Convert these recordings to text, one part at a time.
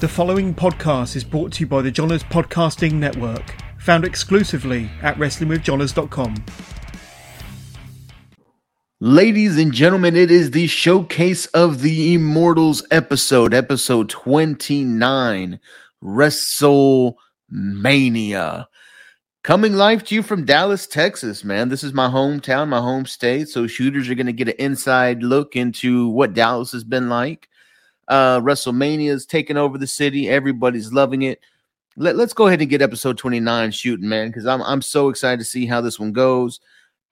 The following podcast is brought to you by the Johners Podcasting Network, found exclusively at WrestlingWithJohners.com. Ladies and gentlemen, it is the Showcase of the Immortals episode, episode 29, WrestleMania. Coming live to you from Dallas, Texas, man. This is my hometown, my home state. So, shooters are going to get an inside look into what Dallas has been like. Uh, WrestleMania is taking over the city. Everybody's loving it. Let, let's go ahead and get episode 29 shooting, man, because I'm, I'm so excited to see how this one goes.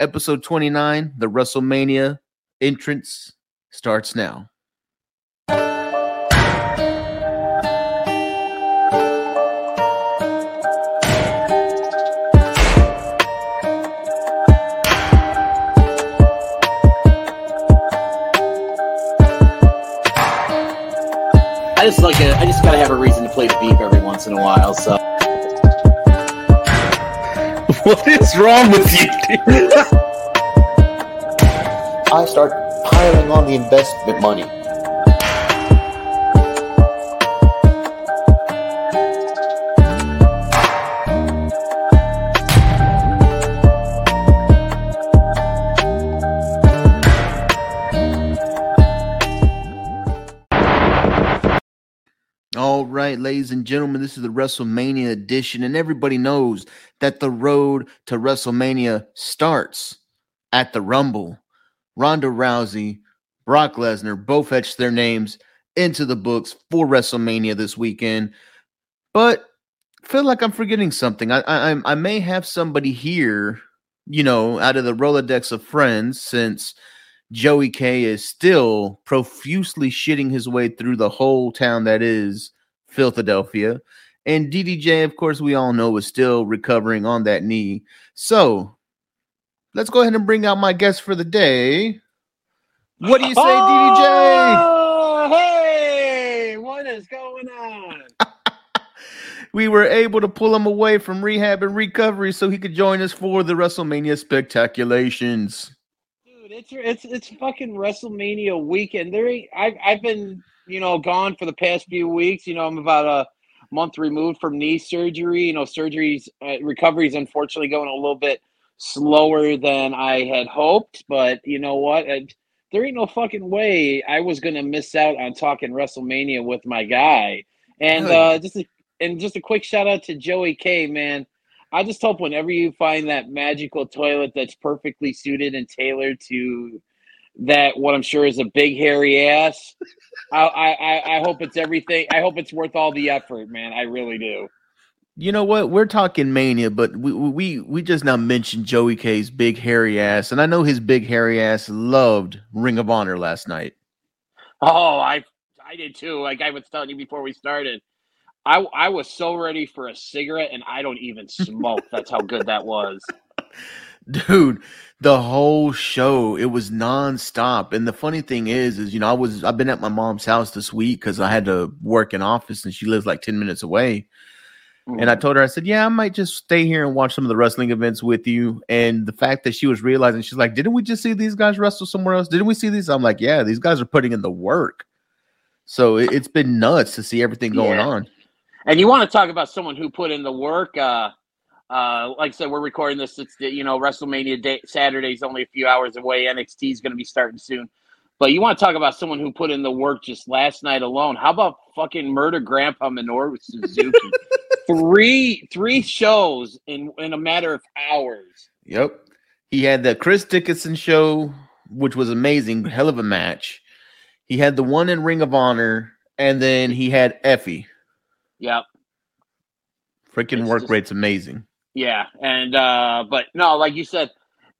Episode 29, the WrestleMania entrance starts now. I just like a, I just gotta have a reason to play the beep every once in a while. So What is wrong with you? I start piling on the investment money. Ladies and gentlemen, this is the WrestleMania edition, and everybody knows that the road to WrestleMania starts at the Rumble. Ronda Rousey, Brock Lesnar both etched their names into the books for WrestleMania this weekend, but I feel like I'm forgetting something. I, I I may have somebody here, you know, out of the Rolodex of friends, since Joey K is still profusely shitting his way through the whole town that is Philadelphia. And DDJ, of course, we all know is still recovering on that knee. So let's go ahead and bring out my guest for the day. What do you say, DDJ? Oh, hey, what is going on? We were able to pull him away from rehab and recovery so he could join us for the WrestleMania spectaculations. Dude, it's it's it's fucking WrestleMania weekend. There, ain't- I've I've been you know gone for the past few weeks. You know, I'm about a month removed from knee surgery. You know, surgeries uh, recovery is unfortunately going a little bit slower than I had hoped. But you know what? It, there ain't no fucking way I was gonna miss out on talking WrestleMania with my guy. And uh, just a, and just a quick shout out to Joey K, man. I just hope whenever you find that magical toilet that's perfectly suited and tailored to that, what I'm sure is a big hairy ass. I, I, I- hope it's everything. I hope it's worth all the effort, man. I really do. You know what? We're talking mania, but we we we just now mentioned Joey K's big hairy ass, and I know his big hairy ass loved Ring of Honor last night. Oh, I I did too. Like I was telling you before we started, I I was so ready for a cigarette, and I don't even smoke. That's how good that was. Dude, the whole show it was nonstop. And the funny thing is, is you know I was I've been at my mom's house this week because I had to work in office, and she lives like ten minutes away. And I told her, I said, Yeah, I might just stay here and watch some of the wrestling events with you. And the fact that she was realizing, she's like, Didn't we just see these guys wrestle somewhere else? Didn't we see these? I'm like, Yeah, these guys are putting in the work. So it, it's been nuts to see everything going Yeah. on. And you want to talk about someone who put in the work? Uh, uh, like I said, we're recording this. It's the, you know WrestleMania day. Saturday's only a few hours away. NXT is going to be starting soon. But you want to talk about someone who put in the work just last night alone? How about fucking Murder Grandpa Minoru Suzuki? three three shows in in a matter of hours. Yep. He had the Chris Dickinson show, which was amazing, hell of a match. He had the one in Ring of Honor, and then he had Effie. Yep. Freaking It's work just- rate's amazing. Yeah, and uh but no, like you said,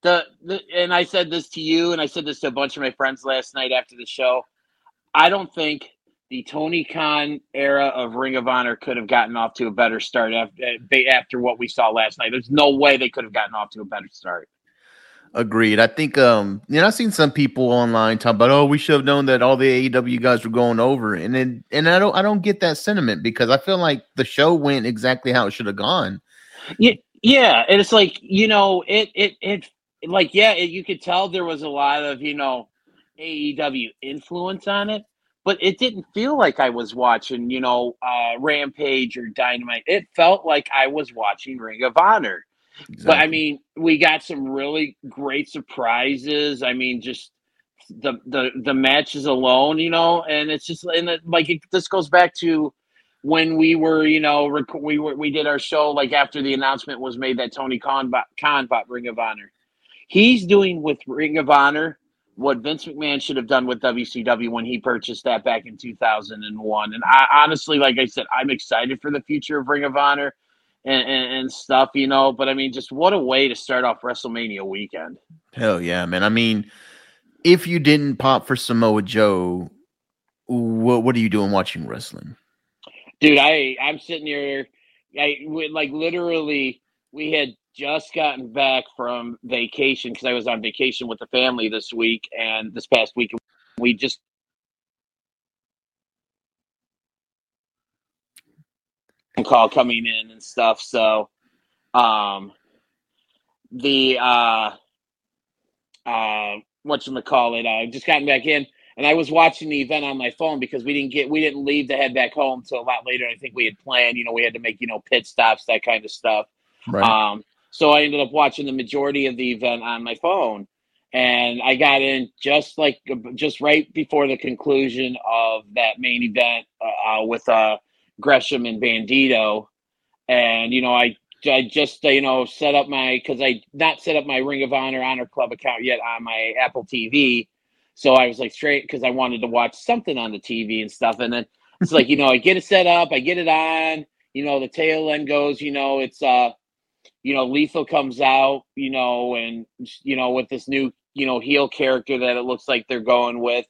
the, the and I said this to you, and I said this to a bunch of my friends last night after the show. I don't think the Tony Khan era of Ring of Honor could have gotten off to a better start after after what we saw last night. There's no way they could have gotten off to a better start. Agreed. I think um you know I've seen some people online talk about oh we should have known that all the AEW guys were going over and then and I don't I don't get that sentiment because I feel like the show went exactly how it should have gone. Yeah, yeah, and it's like you know, it it it like yeah, it, you could tell there was a lot of you know AEW influence on it, but it didn't feel like I was watching, you know, uh, Rampage or Dynamite. It felt like I was watching Ring of Honor. Exactly. But I mean, we got some really great surprises. I mean, just the the the matches alone, you know, and it's just and it, like it, this goes back to when we were, you know, rec- we were we did our show like after the announcement was made that Tony Khan bought, Khan bought Ring of Honor. He's doing with Ring of Honor what Vince McMahon should have done with WCW when he purchased that back in 2001. And I honestly, like I said, I'm excited for the future of Ring of Honor and, and, and, stuff, you know. But I mean, just what a way to start off WrestleMania weekend. Hell yeah, man. I mean, if you didn't pop for Samoa Joe, what what are you doing watching wrestling? Dude, I I'm sitting here, I like literally we had just gotten back from vacation because I was on vacation with the family this week and this past week we just call coming in and stuff. So um the uh uh what you call it, I just gotten back in and I was watching the event on my phone because we didn't get we didn't leave to head back home till a lot later. I think we had planned, you know, we had to make, you know, pit stops, that kind of stuff. Right. Um so I ended up watching the majority of the event on my phone. And I got in just like just right before the conclusion of that main event uh, uh, with uh, Gresham and Bandito. And, you know, I I just uh, you know set up my because I not set up my Ring of Honor Honor Club account yet on my Apple TV, so I was like straight because I wanted to watch something on the TV and stuff, and then it's like you know I get it set up, I get it on, you know the tail end goes, you know it's uh you know, Lethal comes out, you know, and you know, with this new, you know, heel character that it looks like they're going with.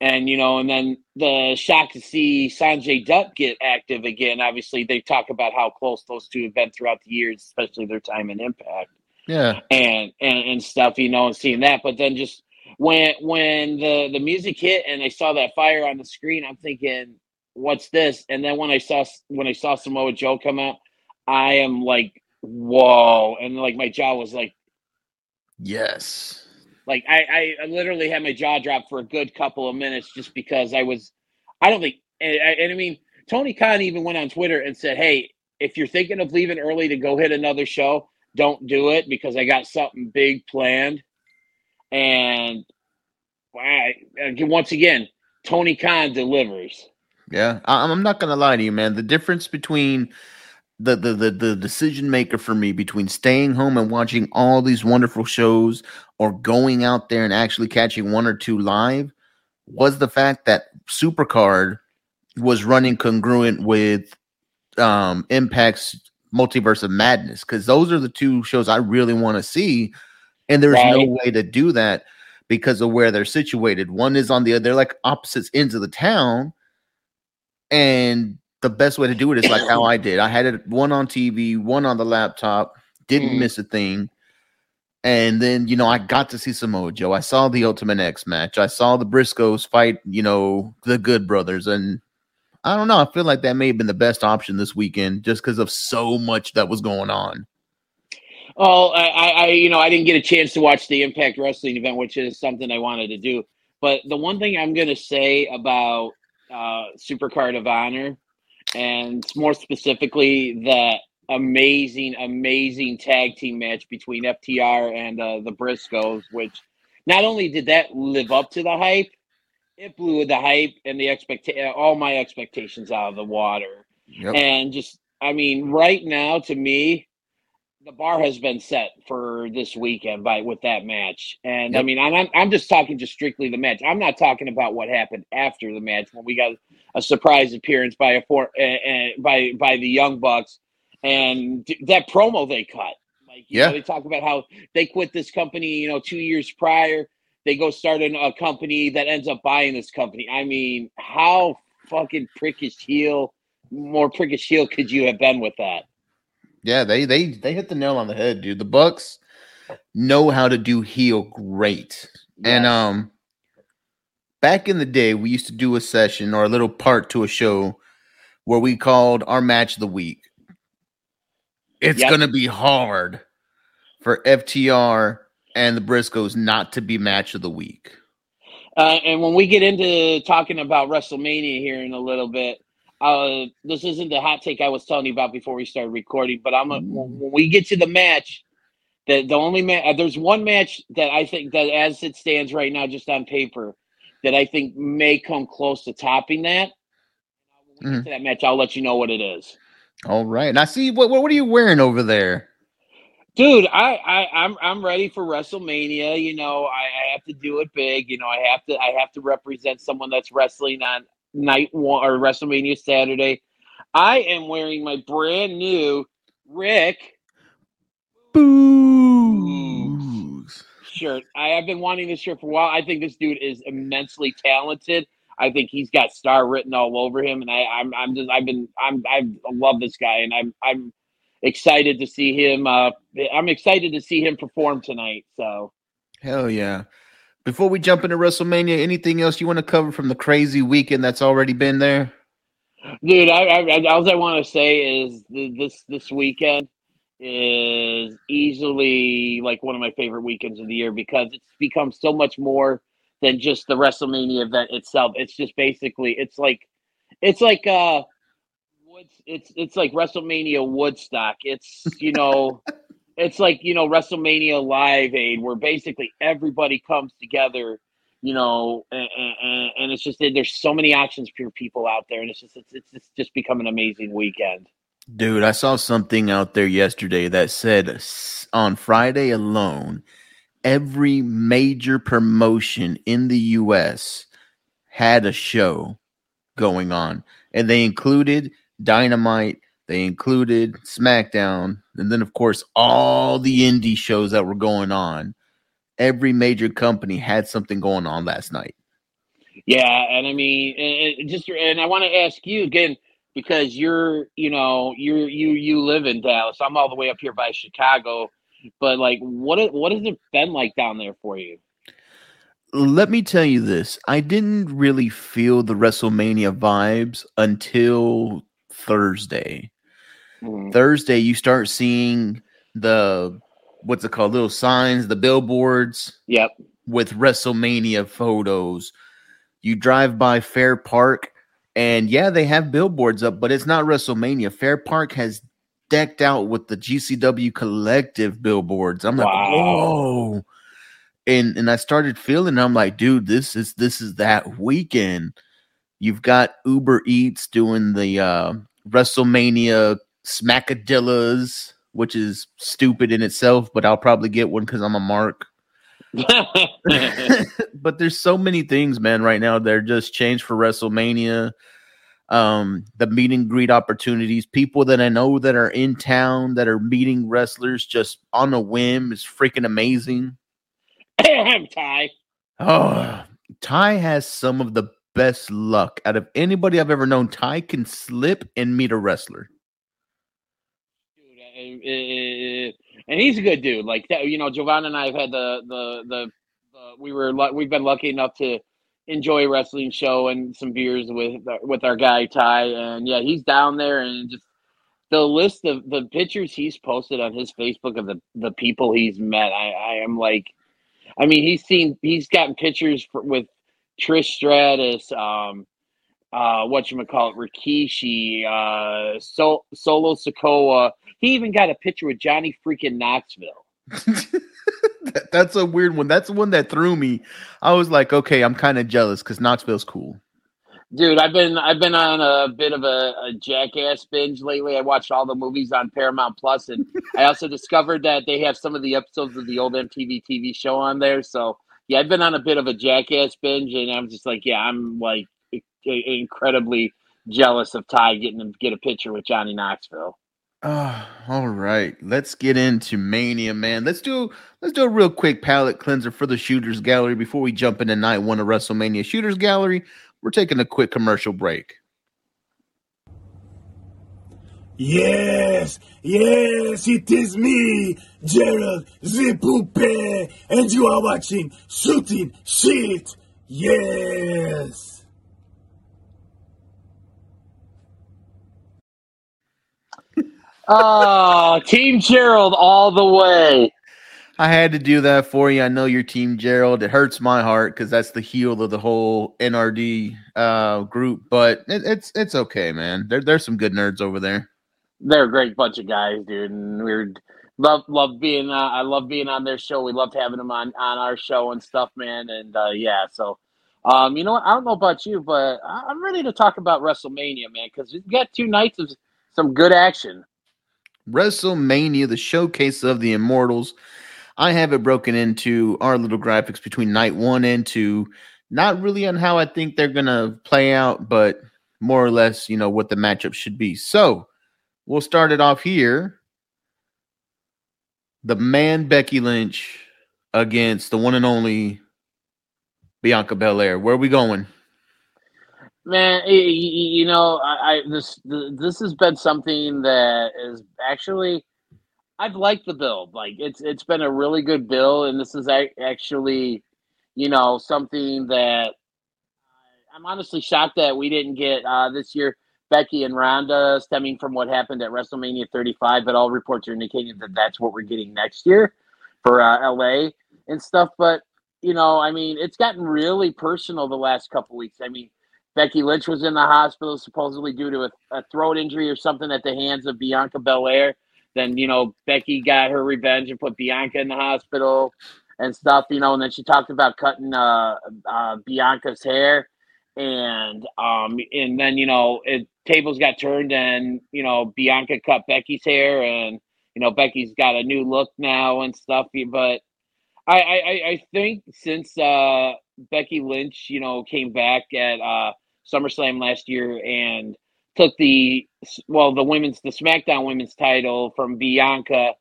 And, you know, and then the shock to see Sanjay Dutt get active again. Obviously, they talk about how close those two have been throughout the years, especially their time in impact. Yeah. And and, and stuff, you know, and seeing that. But then just when when the, the music hit and I saw that fire on the screen, I'm thinking, what's this? And then when I saw when I saw Samoa Joe come out, I am like whoa. And like my jaw was like yes. Like I, I literally had my jaw drop for a good couple of minutes just because i was i don't think and, and i mean tony khan even went on twitter and said hey if you're thinking of leaving early to go hit another show don't do it because i got something big planned and once again tony khan delivers. Yeah i'm not gonna lie to you man. The difference between the, the the the decision maker for me between staying home and watching all these wonderful shows or going out there and actually catching one or two live was the fact that Supercard was running congruent with um Impact's Multiverse of Madness because those are the two shows I really want to see, and there's right. no way to do that because of where they're situated. One is on the other; they're like opposite ends of the town, and the best way to do it is like how I did. I had it one on TV, one on the laptop, didn't mm. miss a thing. And then, you know, I got to see Samoa Joe. I saw the Ultimate X match. I saw the Briscoes fight, you know, the Good Brothers. And I don't know. I feel like that may have been the best option this weekend just because of so much that was going on. Oh, I, I, you know, I didn't get a chance to watch the Impact Wrestling event, which is something I wanted to do. But the one thing I'm going to say about uh, Supercard of Honor and more specifically that amazing, amazing tag team match between FTR and uh, the Briscoes, which not only did that live up to the hype, it blew the hype and the expect all my expectations out of the water. Yep. And just, I mean, right now to me, the bar has been set for this weekend by with that match. And yep. I mean, I'm I'm just talking just strictly the match. I'm not talking about what happened after the match when we got a surprise appearance by a four uh, uh, by by the Young Bucks and that promo they cut. Like yeah, know, they talk about how they quit this company, you know, 2 years prior. They go start in a company that ends up buying this company. I mean, how fucking prickish heel, more prickish heel could you have been with that? Yeah, they they they hit the nail on the head, dude. The Bucks know how to do heel great. Yes. And um back in the day, we used to do a session or a little part to a show where we called our match of the week. It's yep. going to be hard for FTR and the Briscoes not to be match of the week. Uh, and when we get into talking about WrestleMania here in a little bit, uh, this isn't the hot take I was telling you about before we started recording, but I'm a, when we get to the match, the the only match uh, there's one match that I think that as it stands right now, just on paper, that I think may come close to topping that. When we get Mhm. to that match, I'll let you know what it is. All right. And I see what what, what are you wearing over there? Dude, I, I I'm I'm ready for WrestleMania. You know, I, I have to do it big. You know, I have to I have to represent someone that's wrestling on night one or WrestleMania Saturday. I am wearing my brand new Rick Boogs. shirt. I have been wanting this shirt for a while. I think this dude is immensely talented. I think he's got star written all over him, and I, I'm I'm just I've been I'm I love this guy, and I'm I'm excited to see him. Uh, I'm excited to see him perform tonight. So. Hell yeah. Before we jump into WrestleMania, anything else you want to cover from the crazy weekend that's already been there? Dude, I, I, I all I want to say is th- this this weekend is easily like one of my favorite weekends of the year because it's become so much more than just the WrestleMania event itself. It's just basically it's like it's like uh Woods it's it's like WrestleMania Woodstock. It's you know it's like you know WrestleMania Live Aid where basically everybody comes together you know, and, and, and it's just there's so many options for people out there, and it's just it's it's, it's just become an amazing weekend. Dude, I saw something out there yesterday that said on Friday alone, every major promotion in the US had a show going on, and they included Dynamite, they included SmackDown, and then, of course, all the indie shows that were going on. Every major company had something going on last night. Yeah, and I mean, and just and I want to ask you again because you're you know you're you you live in Dallas. I'm all the way up here by Chicago, but like, what it- what has it been like down there for you? let me tell you this i didn't really feel the wrestlemania vibes until thursday Mhm. thursday you start seeing the what's it called little signs the billboards Yep. with wrestlemania photos you drive by fair park and yeah they have billboards up but it's not wrestlemania fair park has decked out with the gcw collective billboards i'm like Wow. whoa and and I started feeling I'm like, dude, this is this is that weekend. You've got Uber Eats doing the uh WrestleMania Smackadillas, which is stupid in itself, but I'll probably get one because I'm a mark. but there's so many things, man, right now They're just changed for WrestleMania. Um, the meet and greet opportunities, people that I know that are in town that are meeting wrestlers just on a whim is freaking amazing. Ty. Oh, Ty has some of the best luck out of anybody I've ever known. Ty can slip and meet a wrestler. Uh, uh, and he's a good dude. Like that, you know, Giovanna and I have had the the the, the we were we've been lucky enough to enjoy a wrestling show and some beers with with our guy Ty, and yeah, he's down there and just the list of the pictures he's posted on his Facebook of the the people he's met. I I am like, I mean, he's seen he's gotten pictures for, with Trish Stratus, um, uh, what you call it, Rikishi, uh, so, Solo Sikoa. He even got a picture with Johnny freaking Knoxville. That- That's a weird one. That's the one that threw me. I was like, okay, I'm kind of jealous because Knoxville's cool. Dude, I've been I've been on a bit of a, a jackass binge lately. I watched all the movies on Paramount Plus, and I also discovered that they have some of the episodes of the old MTV TV show on there. So yeah, I've been on a bit of a jackass binge, and I'm just like, yeah, I'm like incredibly jealous of Ty getting to get a picture with Johnny Knoxville. Ah, all right. Let's get into Mania, man. Let's do let's do a real quick palate cleanser for the Shooters Gallery before we jump into night one of WrestleMania. Shooters Gallery. We're taking a quick commercial break. Yes, yes, it is me, Gerald the Poupée, and you are watching Shooting Shit. Yes. Oh, Team Gerald all the way. I had to do that for you. I know your team, Gerald. It hurts my heart because that's the heel of the whole NRD uh, group, but it, it's it's okay, man. There, there's some good nerds over there. They're a great bunch of guys, dude, and we're love love being. Uh, I love being on their show. We loved having them on on our show and stuff, man. And uh, yeah, so um, you know what? I don't know about you, but I'm ready to talk about WrestleMania, man, because we've got two nights of some good action. WrestleMania, the showcase of the Immortals. I have it broken into our little graphics between night one and two. Not really on how I think they're gonna play out, but more or less, you know, what the matchup should be. So we'll start it off here. The man Becky Lynch against the one and only Bianca Belair. Where are we going? Man, you know, I, I this th- this has been something that is actually I've liked the build. Like it's it's been a really good build, and this is actually, you know, something that I'm honestly shocked that we didn't get uh, this year. Becky and Ronda, stemming from what happened at WrestleMania 35, but all reports are indicating that that's what we're getting next year for uh, LA and stuff. But you know, I mean, it's gotten really personal the last couple weeks. I mean, Becky Lynch was in the hospital supposedly due to a, a throat injury or something at the hands of Bianca Belair. Then you know, Becky got her revenge and put Bianca in the hospital and stuff. You know, and then she talked about cutting uh, uh, Bianca's hair and um and then you know it tables got turned and you know Bianca cut Becky's hair and you know Becky's got a new look now and stuff but I I, I- think since uh Becky Lynch you know came back at uh SummerSlam last year and took the well the women's the SmackDown women's title from Bianca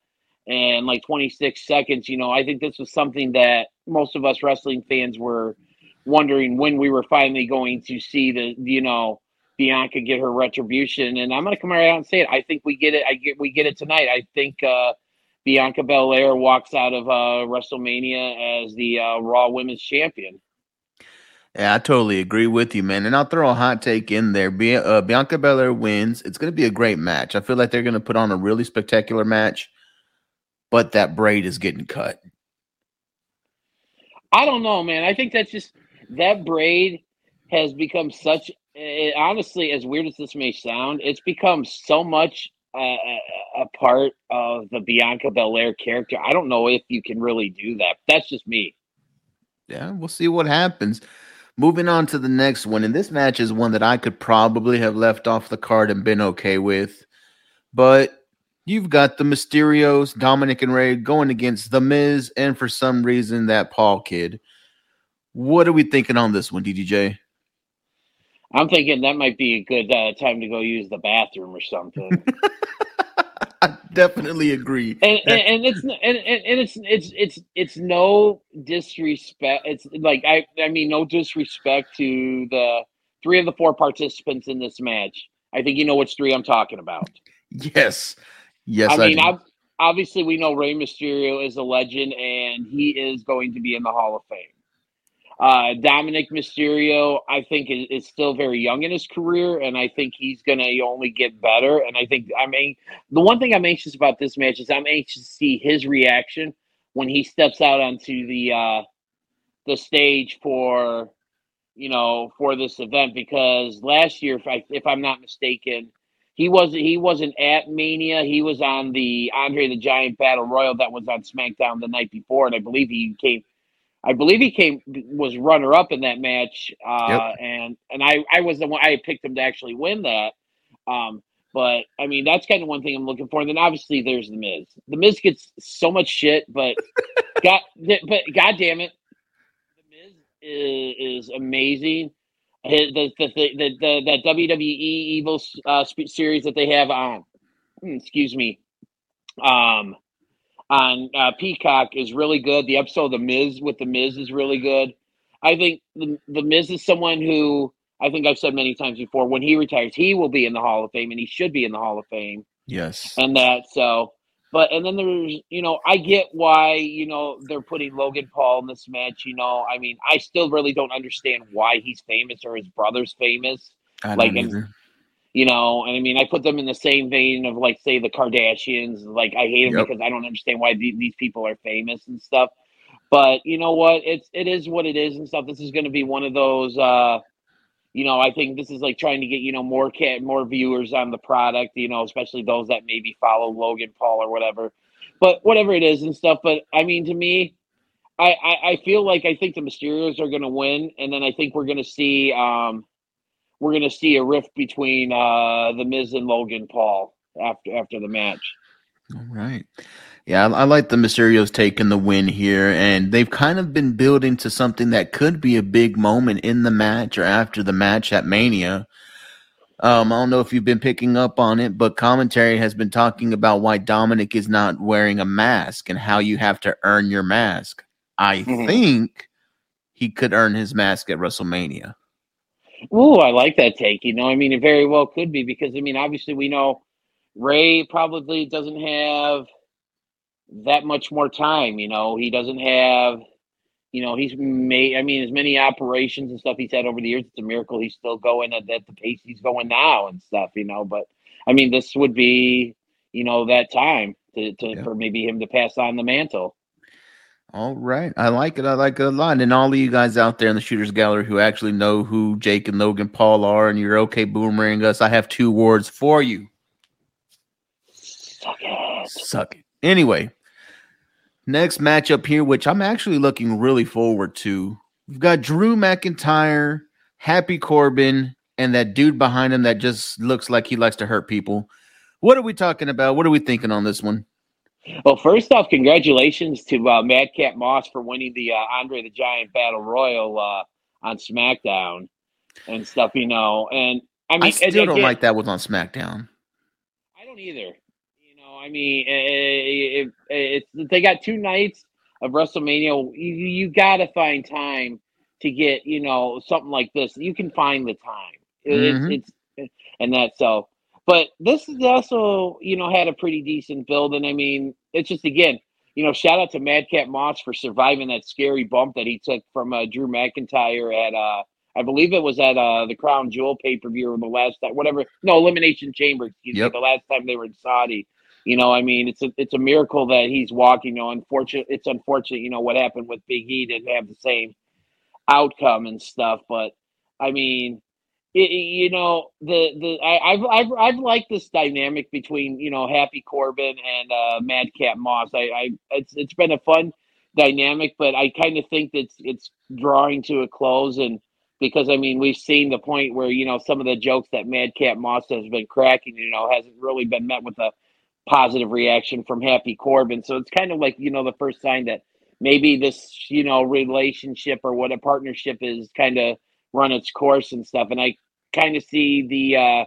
and like 26 seconds. You know I think this was something that most of us wrestling fans were wondering when we were finally going to see the you know Bianca get her retribution. And I'm going to come right out and say it. I think we get it. I get we get it tonight. I think uh Bianca Belair walks out of uh WrestleMania as the uh Raw Women's Champion Yeah, I totally agree with you, man. And I'll throw a hot take in there. Uh, Bianca Belair wins. It's going to be a great match. I feel like they're going to put on a really spectacular match, but that braid is getting cut. I don't know man I think that's just that braid has become such eh, honestly as weird as this may sound it's become so much uh, a, a part of the Bianca Belair character I don't know if you can really do that that's just me Yeah, we'll see what happens. Moving on to the next one, and this match is one that I could probably have left off the card and been okay with, but you've got the Mysterios, Dominic and Rey going against the Miz, and for some reason that Paul kid. What are we thinking on this one, DDJ? I'm thinking that might be a good uh, time to go use the bathroom or something. I definitely agree. and, and, and it's and, and, and it's it's it's it's no disrespect. It's like I I mean no disrespect to the three of the four participants in this match. I think you know which three I'm talking about. Yes, yes. I mean, do. ob- obviously we know Rey Mysterio is a legend and he is going to be in the Hall of Fame. Uh, Dominic Mysterio, I think, is, is still very young in his career, and I think he's going to only get better. And I think, I mean, the one thing I'm anxious about this match is I'm anxious to see his reaction when he steps out onto the uh, the stage for, you know, for this event. Because last year, if I if I'm not mistaken, he wasn't he wasn't at Mania. He was on the Andre the Giant Battle Royal that was on SmackDown the night before, and I believe he came. I believe he came was runner up in that match, uh, and and I I was the one I picked him to actually win that. Um, but I mean that's kind of one thing I'm looking for. And then obviously there's the Miz. The Miz gets so much shit, but God, but God damn it, the Miz is, is amazing. His, the, the, the, the, the, that WWE Evil uh, series that they have on, hmm, excuse me, um, on uh, Peacock is really good. The episode of The Miz with The Miz is really good. I think the, the Miz is someone who I think I've said many times before when he retires, he will be in the Hall of Fame and he should be in the Hall of Fame yes. and that so but and then there's you know i get why you know they're putting logan paul in this match you know i mean i still really don't understand why he's famous or his brother's famous I like, don't and- either. You know, and I mean, I put them in the same vein of like, say, the Kardashians. Like, I hate them Yep. because I don't understand why the- these people are famous and stuff. But you know what? It's it is what it is and stuff. This is going to be one of those. uh you know, I think this is like trying to get you know more cat more viewers on the product. You know, especially those that maybe follow Logan Paul or whatever. But whatever it is and stuff. But I mean, to me, I I, I feel like I think the Mysterios are going to win, and then I think we're going to see um we're going to see a rift between uh the Miz and Logan Paul after after the match. All right. Yeah, I, I like the Mysterios taking the win here, and they've kind of been building to something that could be a big moment in the match or after the match at Mania. Um, I don't know if you've been picking up on it, but commentary has been talking about why Dominic is not wearing a mask and how you have to earn your mask. I Mhm. think he could earn his mask at WrestleMania. Ooh, I like that take. You know, I mean, it very well could be because I mean, obviously, we know Rey probably doesn't have that much more time. You know, he doesn't have, you know, he's made. I mean, as many operations and stuff he's had over the years, it's a miracle he's still going at, at the pace he's going now and stuff. You know, but I mean, this would be, you know, that time to, to Yeah. for maybe him to pass on the mantle. All right. I like it. I like it a lot. And all of you guys out there in the Shooters Gallery who actually know who Jake and Logan Paul are and you're okay boomerang us, I have two words for you. Suck it. Suck it. Anyway, next matchup here, which I'm actually looking really forward to. We've got Drew McIntyre, Happy Corbin, and that dude behind him that just looks like he likes to hurt people. What are we talking about? What are we thinking on this one? Well, first off, congratulations to uh, Madcap Moss for winning the uh, Andre the Giant Battle Royal uh, on SmackDown and stuff. You know, and I mean, I still don't like that was on SmackDown. I don't either. You know, I mean, it, it, it's they got two nights of WrestleMania. You, you got to find time to get you know something like this. You can find the time. It- Mhm. It's, it's and that's so. But this is also you know had a pretty decent build, and I mean, it's just again. You know, shout out to Madcap Moss for surviving that scary bump that he took from uh, Drew McIntyre at uh, I believe it was at uh, the Crown Jewel pay per view or the last time, whatever. No, Elimination Chamber. Excuse Yep. me. The last time they were in Saudi. You know, I mean, it's a it's a miracle that he's walking. You know, unfortunate. It's unfortunate. You know what happened with Big E didn't have the same outcome and stuff. But I mean, you know, the the I, I've I've I've liked this dynamic between you know Happy Corbin and uh, Madcap Moss. I, I it's it's been a fun dynamic, but I kind of think that it's, it's drawing to a close and because I mean we've seen the point where you know some of the jokes that Madcap Moss has been cracking, you know, hasn't really been met with a positive reaction from Happy Corbin. So it's kind of like you know the first sign that maybe this you know relationship or what a partnership is kind of run its course and stuff. And I kind of see the uh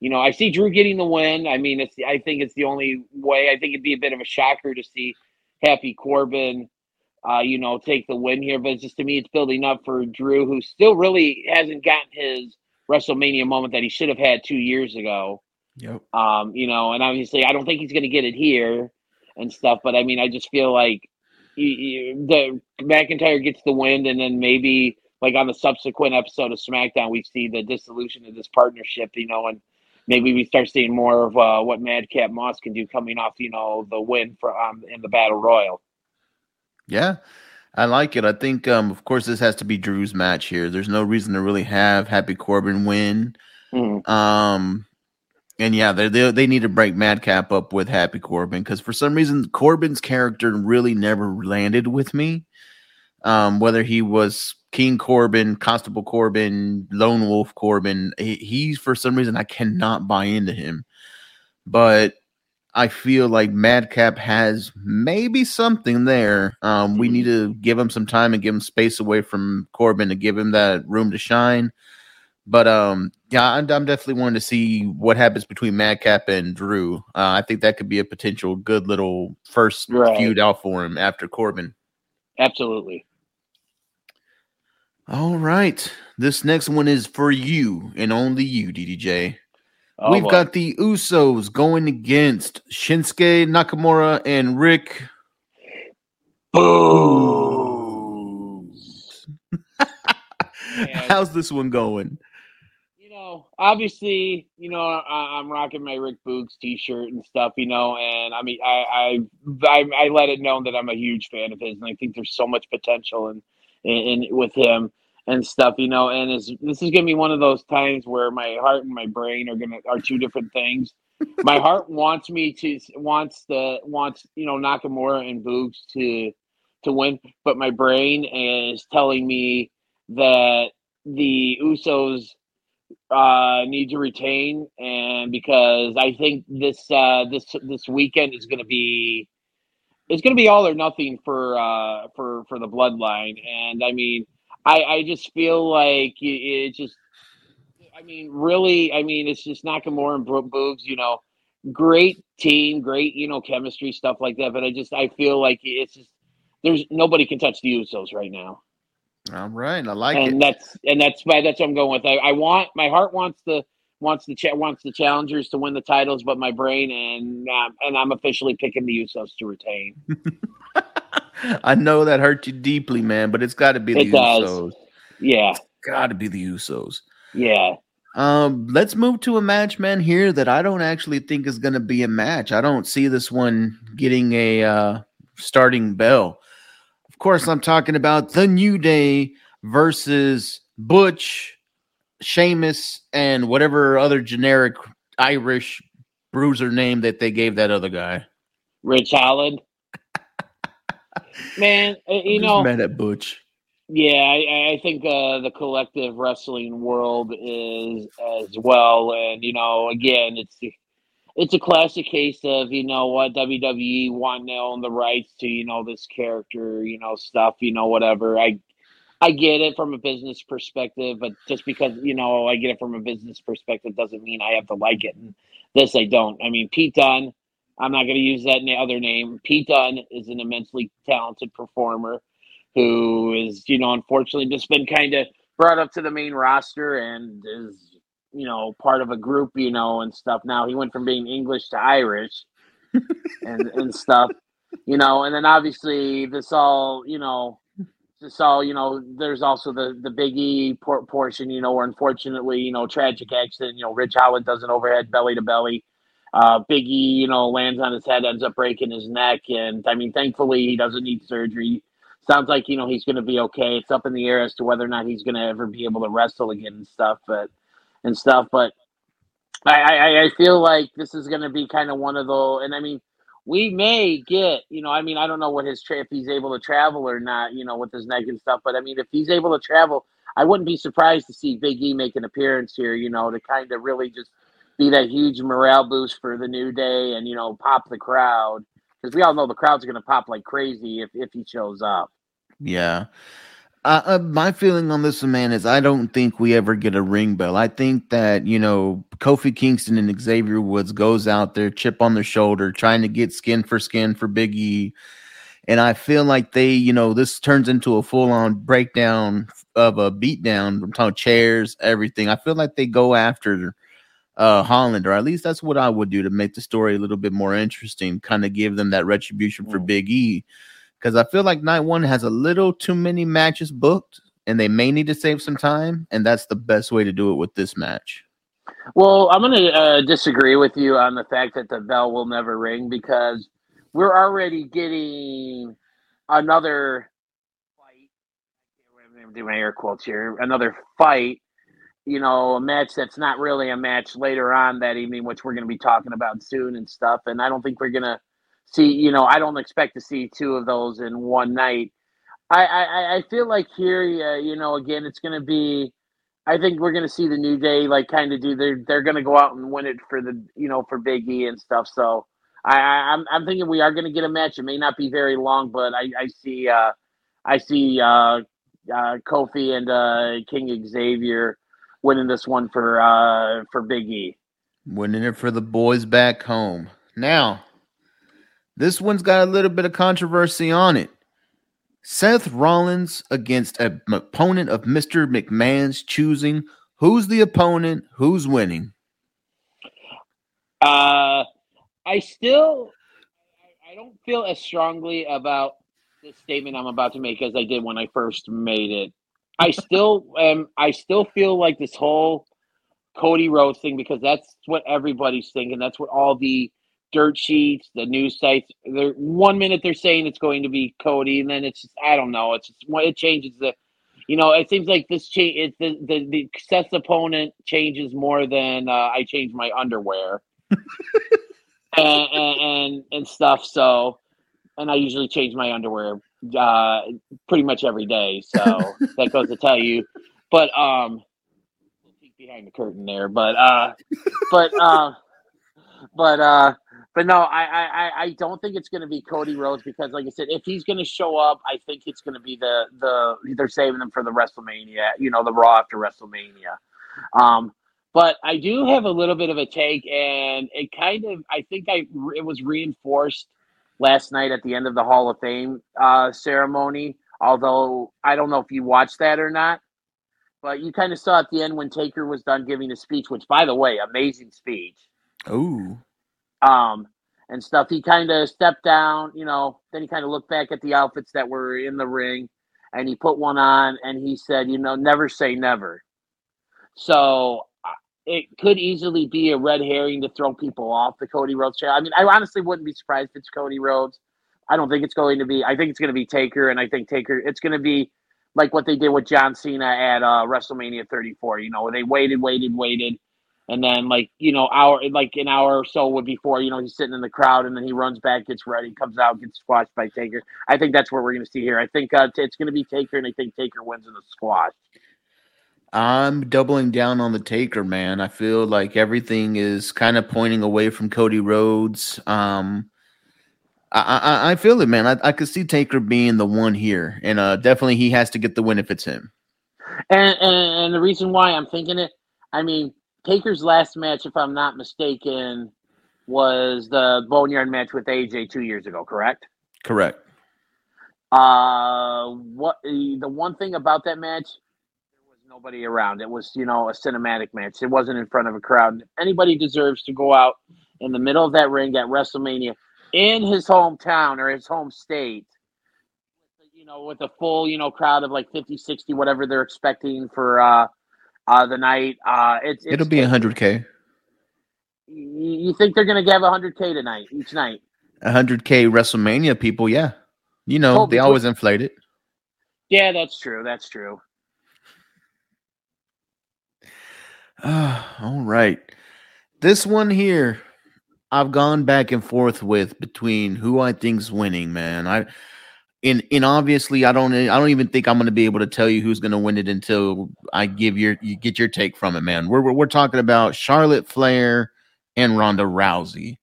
you know I see Drew getting the win. I mean it's I think it's the only way. I think it'd be a bit of a shocker to see Happy Corbin uh, you know, take the win here. But it's just to me, it's building up for Drew, who still really hasn't gotten his WrestleMania moment that he should have had two years ago. Yep. Um, you know, and obviously, I don't think he's going to get it here and stuff. But I mean, I just feel like you, you, the McIntyre gets the win, and then maybe like on the subsequent episode of SmackDown, we see the dissolution of this partnership. You know, and maybe we start seeing more of uh, what Madcap Moss can do coming off, you know, the win for um, in the Battle Royal. Yeah, I like it. I think, um, of course, this has to be Drew's match here. There's no reason to really have Happy Corbin win. Mhm. Um, and yeah, they they they need to break Madcap up with Happy Corbin because for some reason Corbin's character really never landed with me. Um, whether he was King Corbin, Constable Corbin, Lone Wolf Corbin, he, he's for some reason I cannot buy into him. But I feel like Madcap has maybe something there. Um, we need to give him some time and give him space away from Corbin to give him that room to shine. But um, yeah, I'm, I'm definitely wanting to see what happens between Madcap and Drew. Uh, I think that could be a potential good little first Right. feud out for him after Corbin. Absolutely. All right, this next one is for you and only you, DDJ. Oh, We've boy. got the Usos going against Shinsuke Nakamura and Rick. Boo. How's this one going? You know, obviously, you know, I, I'm rocking my Rick Boogs T-shirt and stuff, you know, and I mean, I, I, I, I let it known that I'm a huge fan of his, and I think there's so much potential in, in, in with him and stuff, you know. And is this is gonna be one of those times where my heart and my brain are gonna are two different things. my heart wants me to wants the wants you know Nakamura and Boogs to to win, but my brain is telling me that the Usos uh, need to retain, and because I think this uh, this this weekend is going to be it's going to be all or nothing for uh, for for the bloodline, and I mean, I I just feel like it, just. I mean, really, I mean, it's just Nakamura and Boogs, you know, great team, great, you know, chemistry, stuff like that. But I just, I feel like it's just, there's nobody can touch the Usos right now. All right, I like and it. And that's and that's why that's what I'm going with. I, I want my heart wants the wants the cha- wants the challengers to win the titles, but my brain and um, and I'm officially picking the Usos to retain. I know that hurt you deeply, man, but it's got to be the It does. Usos. Yeah, Got to be the Usos. yeah. Um, let's move to a match, man, here that I don't actually think is going to be a match. I don't see this one getting a uh, starting bell. Of course, I'm talking about the New Day versus Butch, Sheamus, and whatever other generic Irish bruiser name that they gave that other guy. Ridge Holland. Man, uh, you I'm know, mad at Butch. Yeah, I, I think uh, the collective wrestling world is as well, and you know, again, it's it's a classic case of you know what WWE want to own the rights to you know this character, you know stuff, you know whatever. I I get it from a business perspective, but just because you know I get it from a business perspective doesn't mean I have to like it. And this I don't. I mean, Pete Dunne. I'm not going to use that other name. Pete Dunne is an immensely talented performer who is, you know, unfortunately just been kind of brought up to the main roster and is, you know, part of a group, you know, and stuff. Now he went from being English to Irish and and stuff, you know, and then obviously this all, you know, this all, you know, there's also the the Big E por- portion, you know, where unfortunately, you know, tragic accident, you know, Rich Howard does an overhead belly to belly. Uh, Big E, you know, lands on his head, ends up breaking his neck, and I mean, thankfully, he doesn't need surgery sounds like you know he's going to be okay. It's up in the air as to whether or not he's going to ever be able to wrestle again and stuff, but and stuff. But I I, I feel like this is going to be kind of one of those. And I mean, we may get you know I mean I don't know what his tra- if he's able to travel or not you know with his neck and stuff. But I mean if he's able to travel, I wouldn't be surprised to see Big E make an appearance here. You know to kind of really just be that huge morale boost for the new day and you know pop the crowd because we all know the crowd's going to pop like crazy if, if he shows up. Yeah. Uh, uh, my feeling on this man, is I don't think we ever get a ring bell. I think that you know Kofi Kingston and Xavier Woods goes out there, chip on their shoulder, trying to get skin for skin for Big E, and I feel like they, you know, this turns into a full on breakdown of a beatdown. I'm talking chairs, everything. I feel like they go after uh Holland, or at least that's what I would do to make the story a little bit more interesting, kind of give them that retribution for Mm. Big E. Because I feel like night one has a little too many matches booked, and they may need to save some time, and that's the best way to do it with this match. Well, I'm going to uh, disagree with you on the fact that the bell will never ring because we're already getting another fight. I'm doing my air quotes here. Another fight. You know, a match that's not really a match later on that evening, which we're going to be talking about soon and stuff. And I don't think we're going to see. You know, I don't expect to see two of those in one night. I I, I feel like here, uh, you know, again, it's going to be. I think we're going to see the New Day like kind of do. They're they're going to go out and win it for the you know for Big E and stuff. So I, I I'm I'm thinking we are going to get a match. It may not be very long, but I I see uh I see uh, uh Kofi and uh King Xavier winning this one for uh for Big E. Winning it for the boys back home. Now, this one's got a little bit of controversy on it. Seth Rollins against an opponent of Mr. McMahon's choosing. Who's the opponent? Who's winning? Uh, I still, I- I don't feel as strongly about this statement I'm about to make as I did when I first made it. I still am. I still feel like this whole Cody Rhodes thing because that's what everybody's thinking. That's what all the dirt sheets, the news sites. They're one minute they're saying it's going to be Cody, and then it's just, I don't know. It's just it changes the. You know, it seems like this change. The, the the Seth's opponent changes more than uh, I change my underwear and, and and and stuff. So, and I usually change my underwear uh, pretty much every day. So that goes to tell you. But um, behind the curtain there. But uh, but uh, but uh, but no, I I I don't think it's going to be Cody Rhodes because, like I said, if he's going to show up, I think it's going to be the the they're saving them for the WrestleMania. You know, the Raw after WrestleMania. Um, but I do have a little bit of a take, and it kind of I think I it was reinforced last night at the end of the Hall of Fame uh, ceremony. Although I don't know if you watched that or not, but you kind of saw at the end when Taker was done giving his speech, which, by the way, amazing speech. Ooh. Um, and stuff. He kind of stepped down, you know. Then he kind of looked back at the outfits that were in the ring, and he put one on, and he said, "You know, never say never." So it could easily be a red herring to throw people off the Cody Rhodes chair. I mean, I honestly wouldn't be surprised if it's Cody Rhodes. I don't think it's going to be. I think it's going to be Taker, and I think Taker. It's going to be like what they did with John Cena at uh, WrestleMania 34. You know, they waited, waited, waited, and then like you know, hour like an hour or so would before you know he's sitting in the crowd, and then he runs back, gets ready, comes out, gets squashed by Taker. I think that's what we're going to see here. I think uh, it's going to be Taker, and I think Taker wins in the squash. I'm doubling down on the taker, man. I feel like everything is kind of pointing away from Cody Rhodes. Um, I, I, I feel it, man. I, I could see Taker being the one here, and uh, definitely he has to get the win if it's him. And, and and the reason why I'm thinking it, I mean, Taker's last match, if I'm not mistaken, was the Boneyard match with AJ two years ago, correct? Correct. Uh, what the one thing about that match, nobody around. It was you know a cinematic match. It wasn't in front of a crowd. Anybody deserves to go out in the middle of that ring at WrestleMania in his hometown or his home state. You know, with a full you know crowd of like 50, 60, whatever they're expecting for uh, uh the night. Uh, it's, it's It'll be hundred k. You you think they're gonna have hundred k tonight each night? hundred k WrestleMania people, yeah. You know they always inflate it. Yeah, that's true. That's true. Ah, all right. This one here, I've gone back and forth with between who I think's winning, man. I in in obviously I don't I don't even think I'm going to be able to tell you who's going to win it until I give your you get your take from it, man. We're we're, we're talking about Charlotte Flair and Ronda Rousey.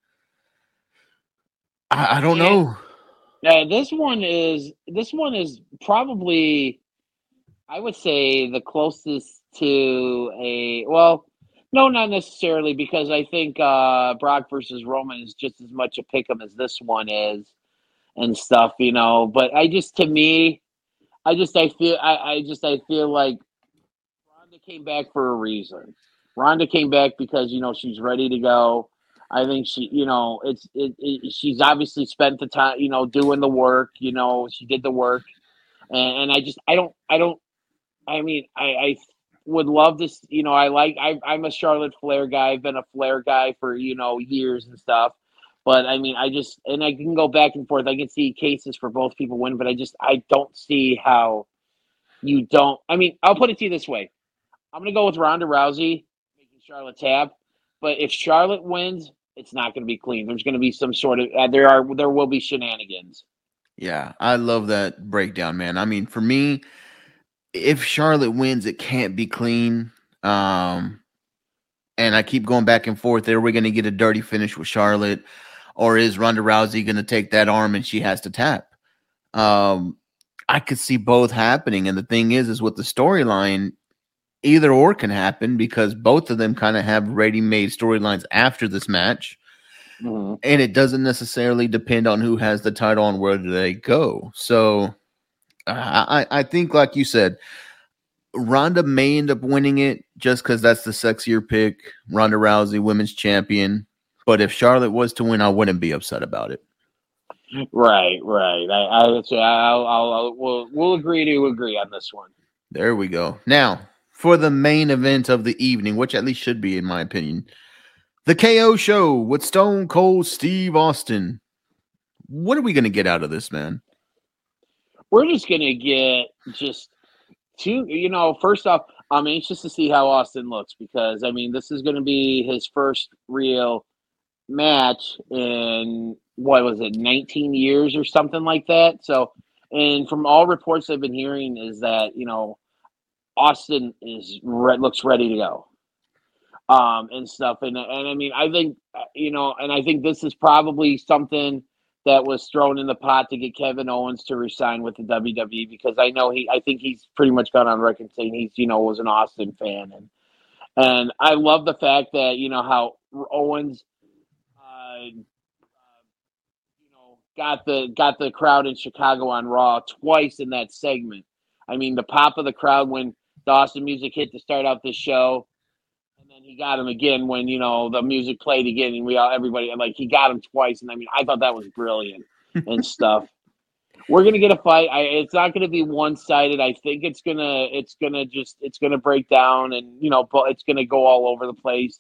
I, I don't Yeah. know. Yeah, this one is this one is probably I would say the closest to a well, no, not necessarily because I think uh Brock versus Roman is just as much a pick 'em as this one is and stuff, you know. But I just to me, I just I feel I, I just I feel like Ronda came back for a reason. Ronda came back because you know she's ready to go. I think she, you know, it's it, it. She's obviously spent the time, you know, doing the work. You know, she did the work, and, and I just, I don't, I don't. I mean, I, I would love to You know, I like. I, I'm a Charlotte Flair guy. I've been a Flair guy for you know years and stuff. But I mean, I just, and I can go back and forth. I can see cases for both people win, but I just, I don't see how you don't. I mean, I'll put it to you this way: I'm gonna go with Ronda Rousey making Charlotte tap. But if Charlotte wins, it's not to be clean. There's to be some sort of uh, there are there will be shenanigans. Yeah, I love that breakdown, man. I mean, for me, if Charlotte wins, it can't be clean. Um, and I keep going back and forth. Are we going to get a dirty finish with Charlotte, or is Ronda Rousey going to take that arm and she has to tap? Um, I could see both happening. And the thing is, is with the storyline, either or can happen because both of them kind of have ready-made storylines after this match and it doesn't necessarily depend on who has the title and where do they go. So I I think, like you said, Ronda may end up winning it just because that's the sexier pick. Ronda Rousey, women's champion. But if Charlotte was to win, I wouldn't be upset about it. Right, right. I, I so I'll, I'll, I'll we'll we'll agree to agree on this one. There we go. Now, for the main event of the evening, which at least should be, in my opinion. The KO show with Stone Cold Steve Austin. What are we going to get out of this, man? We're just gonna get just two. You know, first off, I'm anxious to see how Austin looks because I mean, this is to be his first real match in what was it, 19 years or something like that. So, and from all reports I've been hearing is that you know Austin is looks ready to go, um, and stuff. And and I mean, I think uh, you know, and I think this is probably something that was thrown in the pot to get Kevin Owens to resign with the WWE because I know he, I think he's pretty much gone on record saying he's you know was an Austin fan and and I love the fact that you know how Owens. Uh, you know, got the got the crowd in Chicago on Raw twice in that segment. I mean, the pop of the crowd when the Austin music hit to start out the show, he got him again when you know the music played again, and we all everybody like he got him twice, and I mean, I thought that was brilliant and stuff. We're gonna get a fight. I, it's not gonna be one sided. I think it's gonna it's gonna just it's gonna break down, and you know, but it's gonna go all over the place.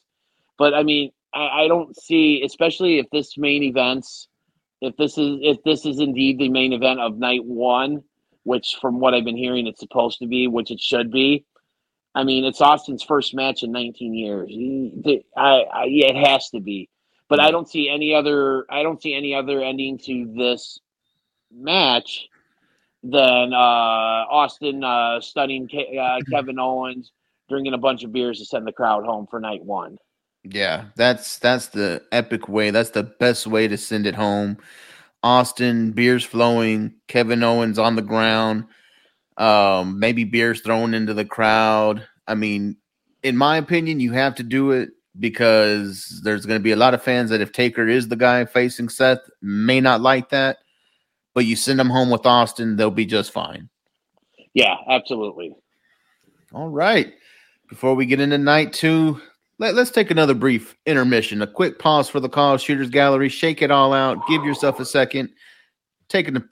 But I mean, I, I don't see, especially if this main events, if this is if this is indeed the main event of night one, which from what I've been hearing, it's supposed to be, which it should be. I mean, it's Austin's first match in 19 years. He- I, it has to be, but I don't see any other. I don't see any other ending to this match than uh, Austin uh, stunning Ke- uh, Kevin Owens, drinking a bunch of beers to send the crowd home for night one. Yeah, that's that's the epic way. That's the best way to send it home. Austin, beers flowing, Kevin Owens on the ground, um, maybe beers thrown into the crowd. I mean, in my opinion, you have to do it because there's going to be a lot of fans that if Taker is the guy facing Seth, may not like that. But you send them home with Austin, they'll be just fine. Yeah, absolutely. All right. Before we get into night two, let, us take another brief intermission. A quick pause for the call shooters gallery. Shake it all out. Give yourself a second. Taking a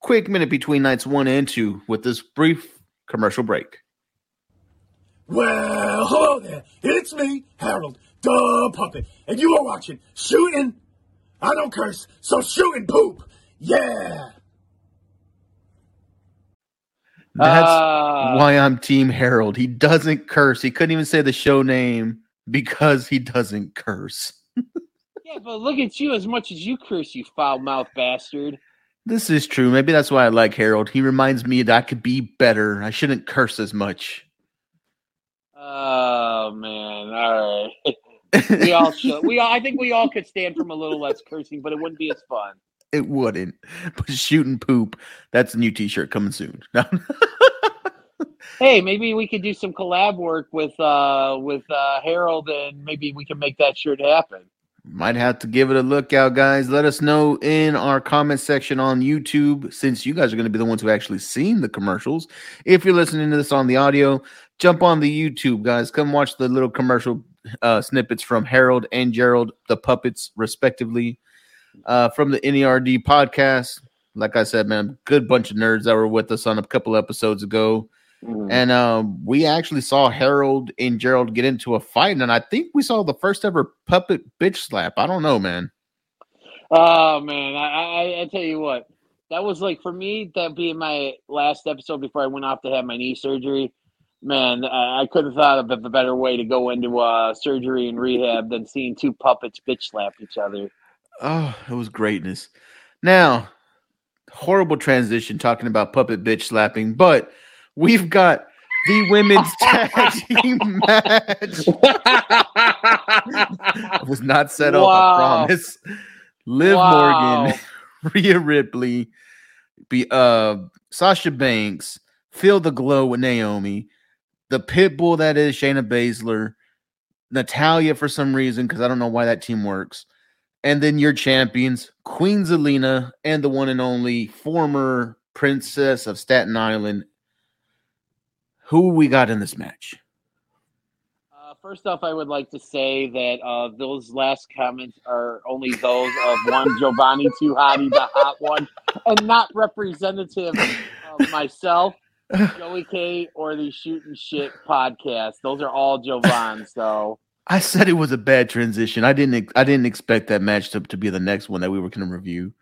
quick minute between nights one and two with this brief commercial break. Well, hello there. It's me, Harold, the puppet, and you are watching Shooting. I don't curse, so shooting poop. Yeah. That's Uh, why I'm Team Harold. He doesn't curse. He couldn't even say the show name because he doesn't curse. Yeah, but look at you as much as you curse, you foul mouth bastard. This is true. Maybe that's why I like Harold. He reminds me that I could be better. I shouldn't curse as much. Oh man, all right. We all should. We all. I think we all could stand from a little less cursing, but it wouldn't be as fun. It wouldn't. But shooting poop, that's a new t-shirt coming soon. Hey, maybe we could do some collab work with uh with uh Harold, and maybe we can make that shirt happen. Might have to give it a look out, guys. Let us know in our comment section on YouTube, since you guys are going to be the ones who actually seen the commercials. If you're listening to this on the audio, jump on the YouTube, guys. Come watch the little commercial uh, snippets from Harold and Gerald, the puppets, respectively, uh, from the NERD podcast. Like I said, man, good bunch of nerds that were with us on a couple episodes ago. Mm. And um, we actually saw Harold and Gerald get into a fight, and I think we saw the first ever puppet bitch slap. I don't know, man. Oh man, I, I I tell you what, that was like for me that being my last episode before I went off to have my knee surgery. Man, I, I couldn't have thought of a better way to go into uh, surgery and rehab than seeing two puppets bitch slap each other. Oh, it was greatness. Now, horrible transition talking about puppet bitch slapping, but we've got the women's tag team match. It was not set up, I Wow. promise. Liv Wow. Morgan, Rhea Ripley, be uh Sasha Banks, Feel the Glow with Naomi, the pit bull that is Shayna Baszler, Natalya for some reason, because I don't know why that team works. And then your champions, Queen Zelina, and the one and only former princess of Staten Island. Who we got in this match? Uh, first off, I would like to say that uh, those last comments are only those of one Giovanni Too Hottie, the hot one, and not representative of myself. Joey K or the Shooting Shit podcast. Those are all Jovan. So I said it was a bad transition. I didn't. I didn't expect that match to, to be the next one that we were going to review.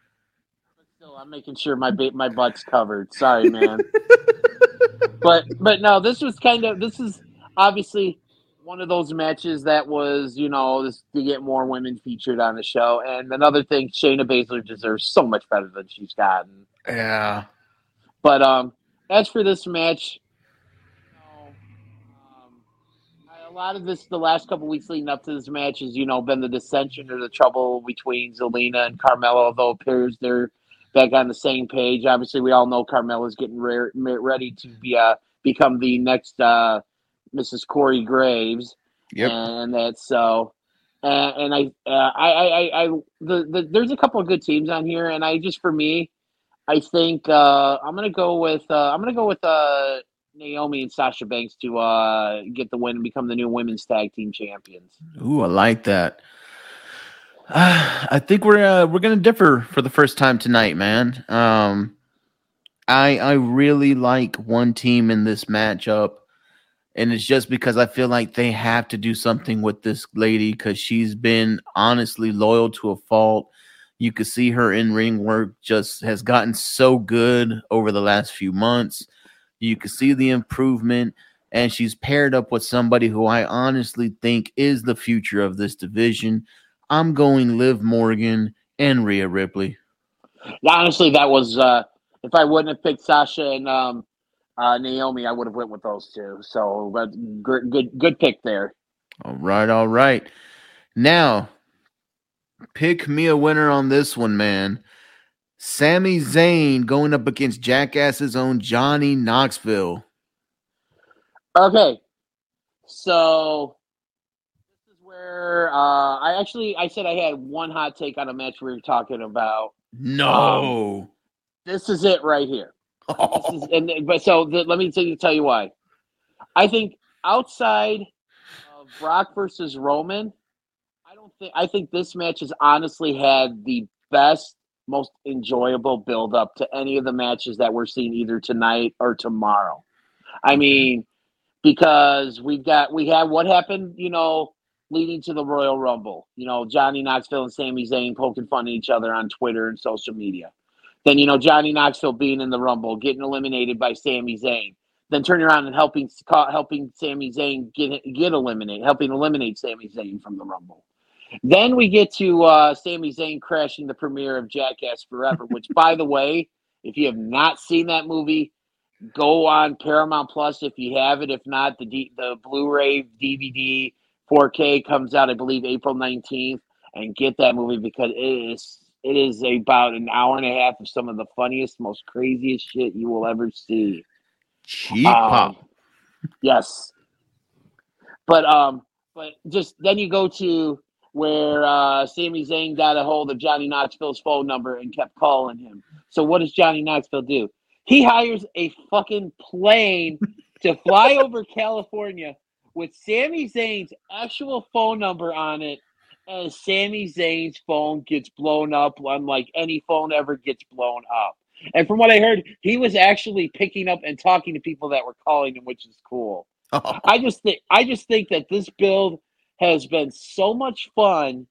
But still, I'm making sure my ba- my butt's covered. Sorry, man. but but no, this was kind of this is obviously one of those matches that was you know this to get more women featured on the show. And another thing, Shayna Baszler deserves so much better than she's gotten. Yeah. But um, as for this match, um, a lot of this, the last couple weeks leading up to this match, has you know been the dissension or the trouble between Zelina and Carmella. Although it appears they're back on the same page. Obviously, we all know Carmella's getting re- re- ready to be uh become the next uh Mrs. Corey Graves Yep. and that's so. And, and I, uh, I, I, I, I the, the, there's a couple of good teams on here, and I just for me, I think uh, I'm gonna go with uh, I'm gonna go with uh, Naomi and Sasha Banks to uh, get the win and become the new women's tag team champions. Ooh, I like that. I think we're uh, we're gonna differ for the first time tonight, man. Um, I I really like one team in this matchup, and it's just because I feel like they have to do something with this lady because she's been honestly loyal to a fault. You could see her in ring work just has gotten so good over the last few months. You could see the improvement and she's paired up with somebody who I honestly think is the future of this division. I'm going Liv Morgan and Rhea Ripley. Honestly, that was uh, if I wouldn't have picked Sasha and um, uh, Naomi, I would have went with those two. So, but good, good, good pick there. All right, all right. Now, pick me a winner on this one, man. Sami Zayn going up against Jackass's own Johnny Knoxville. Okay, so this is where uh, I actually I said I had one hot take on a match we were talking about. No. This is it right here. This is, and but so the, let me tell you tell you why. I think outside of Brock versus Roman, I don't think I think this match has honestly had the best, most enjoyable build up to any of the matches that we're seeing either tonight or tomorrow. I mean, because we've got we have what happened, you know, leading to the Royal Rumble. You know, Johnny Knoxville and Sami Zayn poking fun at each other on Twitter and social media. Then you know Johnny Knoxville being in the Rumble, getting eliminated by Sami Zayn. Then turning around and helping helping Sami Zayn get get eliminated, helping eliminate Sami Zayn from the Rumble. Then we get to uh, Sami Zayn crashing the premiere of Jackass Forever, which, by the way, if you have not seen that movie, go on Paramount Plus if you have it. If not, the D- the Blu-ray DVD 4K comes out, I believe, April 19th, and get that movie because it is it is about an hour and a half of some of the funniest, most craziest shit you will ever see. Cheap Um, pop. Yes. But um, but just then you go to where uh, Sami Zayn got a hold of Johnny Knoxville's phone number and kept calling him. So what does Johnny Knoxville do? He hires a fucking plane to fly over California with Sami Zayn's actual phone number on it, and Sami Zayn's phone gets blown up unlike any phone ever gets blown up. And from what I heard, he was actually picking up and talking to people that were calling him, which is cool. Oh. I just think I just think that this build has been so much fun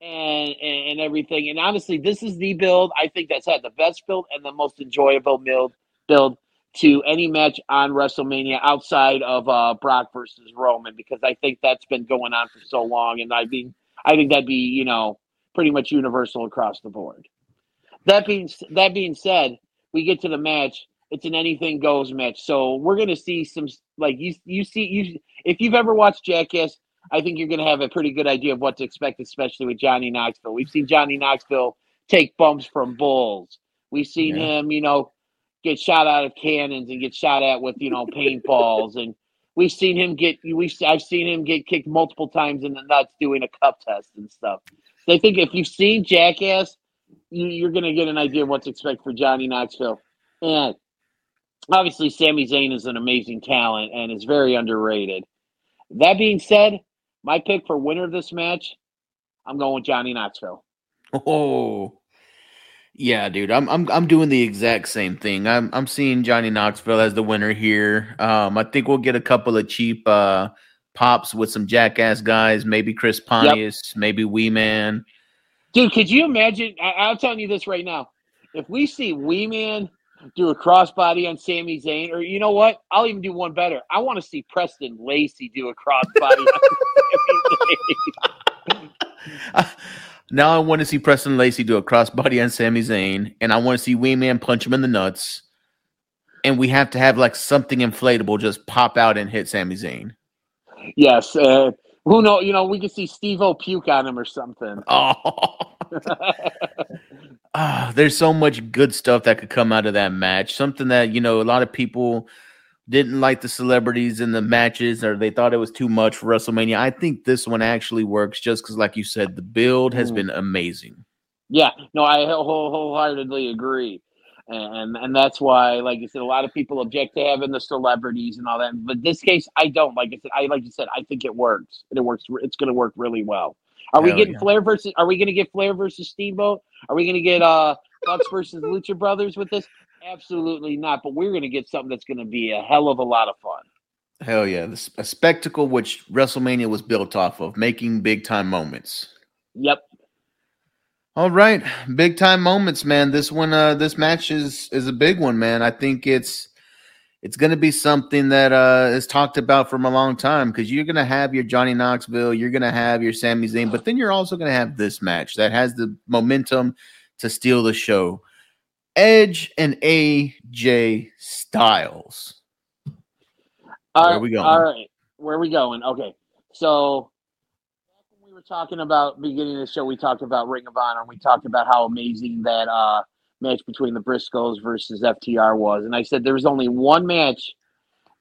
and, and and everything. And honestly, this is the build I think that's had the best build and the most enjoyable build build to any match on WrestleMania outside of uh, Brock versus Roman because I think that's been going on for so long, and I mean I think that'd be you know pretty much universal across the board. That being that being said, we get to the match. It's an anything goes match, so we're gonna see some like you you see you if you've ever watched Jackass, I think you're gonna have a pretty good idea of what to expect, especially with Johnny Knoxville. We've seen Johnny Knoxville take bumps from bulls. We've seen Yeah. him, you know, get shot out of cannons and get shot at with you know paintballs, and we've seen him get we I've seen him get kicked multiple times in the nuts doing a cup test and stuff. So I think if you've seen Jackass, you, you're gonna get an idea of what to expect for Johnny Knoxville, and obviously Sami Zayn is an amazing talent and is very underrated. That being said, my pick for winner of this match, I'm going with Johnny Knoxville. Oh, Yeah, dude, I'm I'm I'm doing the exact same thing. I'm I'm seeing Johnny Knoxville as the winner here. Um, I think we'll get a couple of cheap uh pops with some jackass guys, maybe Chris Pontius, maybe Wee Man. Dude, could you imagine? I, I'm telling you this right now. If we see Wee Man do a crossbody on Sami Zayn, or you know what? I'll even do one better. I want to see Preston Lacey do a crossbody on Sami Zayn. now I want to see Preston Lacey do a crossbody on Sami Zayn, and I want to see Wee Man punch him in the nuts. And we have to have like something inflatable just pop out and hit Sami Zayn. Yes. Uh, who know? You know, we could see Steve O puke on him or something. Oh. Ah, there's so much good stuff that could come out of that match. Something that, you know, a lot of people didn't like the celebrities in the matches or they thought it was too much for WrestleMania. I think this one actually works just because, like you said, the build has Mm. been amazing. Yeah, no, I whole- wholeheartedly agree, and and that's why, like you said, a lot of people object to having the celebrities and all that. But this case, I don't. Like I said, I like you said, I think it works. And it works. It's going to work really well. Are we getting yeah. Flair versus? Are we going to get Flair versus Steamboat? Are we going to get uh Bucks versus Lucha Brothers with this? Absolutely not. But we're going to get something that's going to be a hell of a lot of fun. Hell yeah. This, a spectacle which WrestleMania was built off of, making big time moments. Yep. All right, big time moments, man. This one, uh, this match is is a big one, man. I think it's it's going to be something that uh is talked about from a long time because you're going to have your Johnny Knoxville, you're going to have your Sami Zayn, but then you're also going to have this match that has the momentum to steal the show. Edge and AJ Styles. All Where right, we going? All right, where are we going? Okay, so when we were talking about beginning of the show, we talked about Ring of Honor, and we talked about how amazing that uh, match between the Briscoes versus FTR was, and I said there was only one match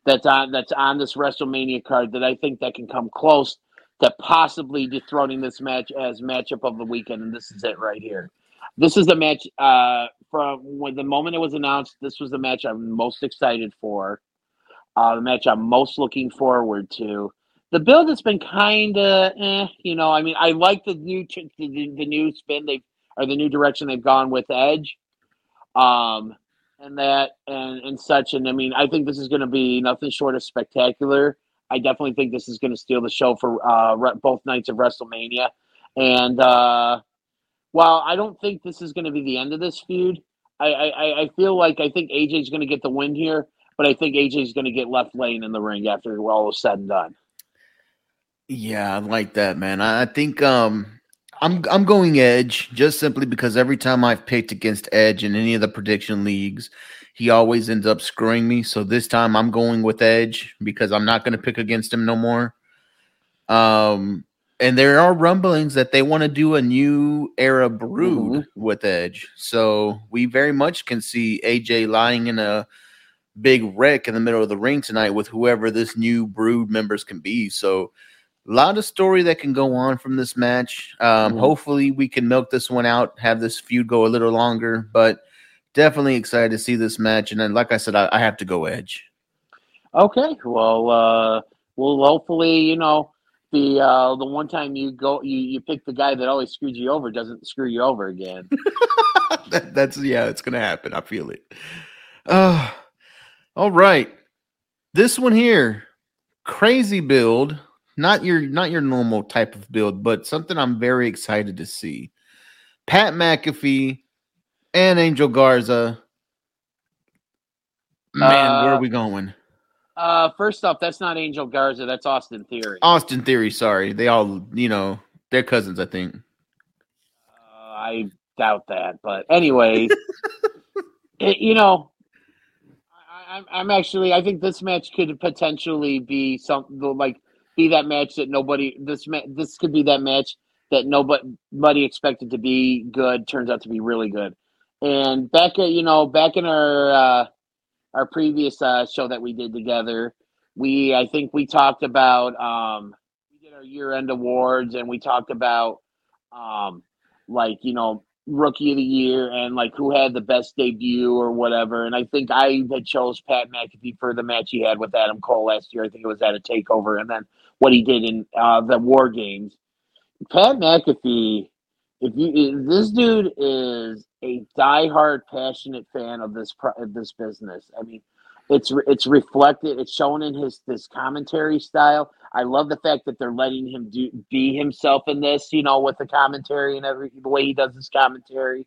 that's on that's on this WrestleMania card that I think that can come close to possibly dethroning this match as matchup of the weekend, and this is it right here. This is the match uh, from when the moment it was announced. This was the match I'm most excited for uh, the match I'm most looking forward to. The build has been kind of, eh, you know. I mean, I like the new the, the new spin they or the new direction they've gone with Edge, um, and that and and such. And I mean, I think this is going to be nothing short of spectacular. I definitely think this is going to steal the show for uh, re- both nights of WrestleMania. And uh, while I don't think this is going to be the end of this feud, I, I, I- feel like I think AJ is going to get the win here but I think AJ is going to get left laying in the ring after all is said and done. Yeah, I like that, man. I, I think um I'm I'm going Edge just simply because every time I've picked against Edge in any of the prediction leagues, he always ends up screwing me. So this time I'm going with Edge because I'm not going to pick against him no more. Um and there are rumblings that they want to do a new era brood with Edge. So we very much can see AJ lying in a big wreck in the middle of the ring tonight with whoever this new brood members can be. So a lot of story that can go on from this match. Um, Mhm. Hopefully, we can milk this one out, have this feud go a little longer, but definitely excited to see this match. And then, like I said, I, I have to go Edge. Okay, well, uh, well, hopefully, you know, the uh, the one time you go, you, you pick the guy that always screws you over doesn't screw you over again. that, that's yeah, it's gonna happen. I feel it. Uh, all right, this one here, crazy build. Not your not your normal type of build, but something I'm very excited to see. Pat McAfee and Angel Garza. Man, where Uh, are we going? Uh, first off, that's not Angel Garza, that's Austin Theory. Austin Theory. Sorry, they all you know they're cousins. I think. Uh, I doubt that, but anyways, it, you know, I, I'm I'm actually I think this match could potentially be something like be that match that nobody this ma- this could be that match that nobody expected to be good turns out to be really good. And back at you know back in our uh, our previous uh, show that we did together, we I think we talked about um, we did our year end awards and we talked about um, like you know rookie of the year and like who had the best debut or whatever. And I think I had chose Pat McAfee for the match he had with Adam Cole last year. I think it was at a takeover, and then what he did in uh, the War Games. Pat McAfee if you if this dude is a diehard, passionate fan of this of this business. I mean, it's it's reflected. It's shown in his this commentary style. I love the fact that they're letting him do be himself in this. You know, with the commentary and every the way he does his commentary,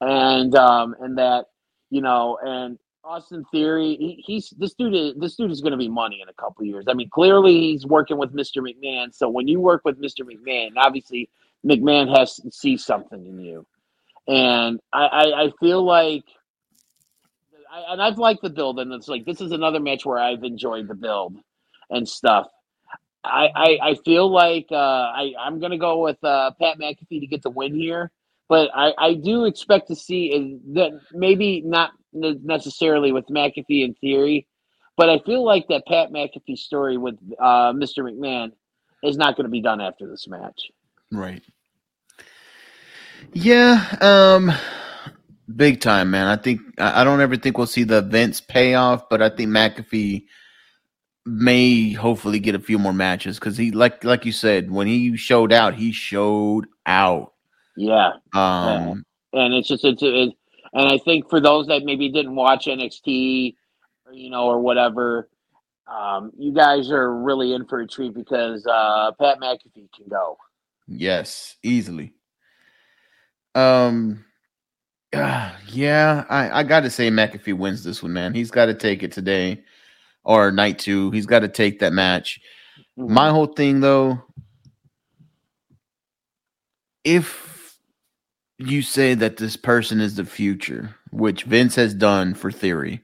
and um and that you know and Austin Theory, he, he's this dude. Is, this dude is going to be money in a couple years. I mean, clearly he's working with Mr. McMahon. So when you work with Mr. McMahon, obviously McMahon has to see something in you, and I, I, I feel like, I, and I've liked the build, and it's like this is another match where I've enjoyed the build and stuff. I, I, I feel like uh, I, I'm going to go with uh, Pat McAfee to get the win here, but I, I do expect to see that maybe not necessarily with McAfee in theory, but I feel like that Pat McAfee story with uh, Mr. McMahon is not going to be done after this match. Right. Yeah, um big time, man. I think I don't ever think we'll see the events payoff, but I think McAfee may hopefully get a few more matches because he like like you said, when he showed out, he showed out. Yeah. Um yeah. and it's just it's it, and I think for those that maybe didn't watch NXT or you know or whatever, um, you guys are really in for a treat because uh, Pat McAfee can go. Yes, easily. Um, uh, yeah, I, I got to say McAfee wins this one, man. He's got to take it today or night two. He's got to take that match. Mm-hmm. My whole thing, though, if you say that this person is the future, which Vince has done for Theory,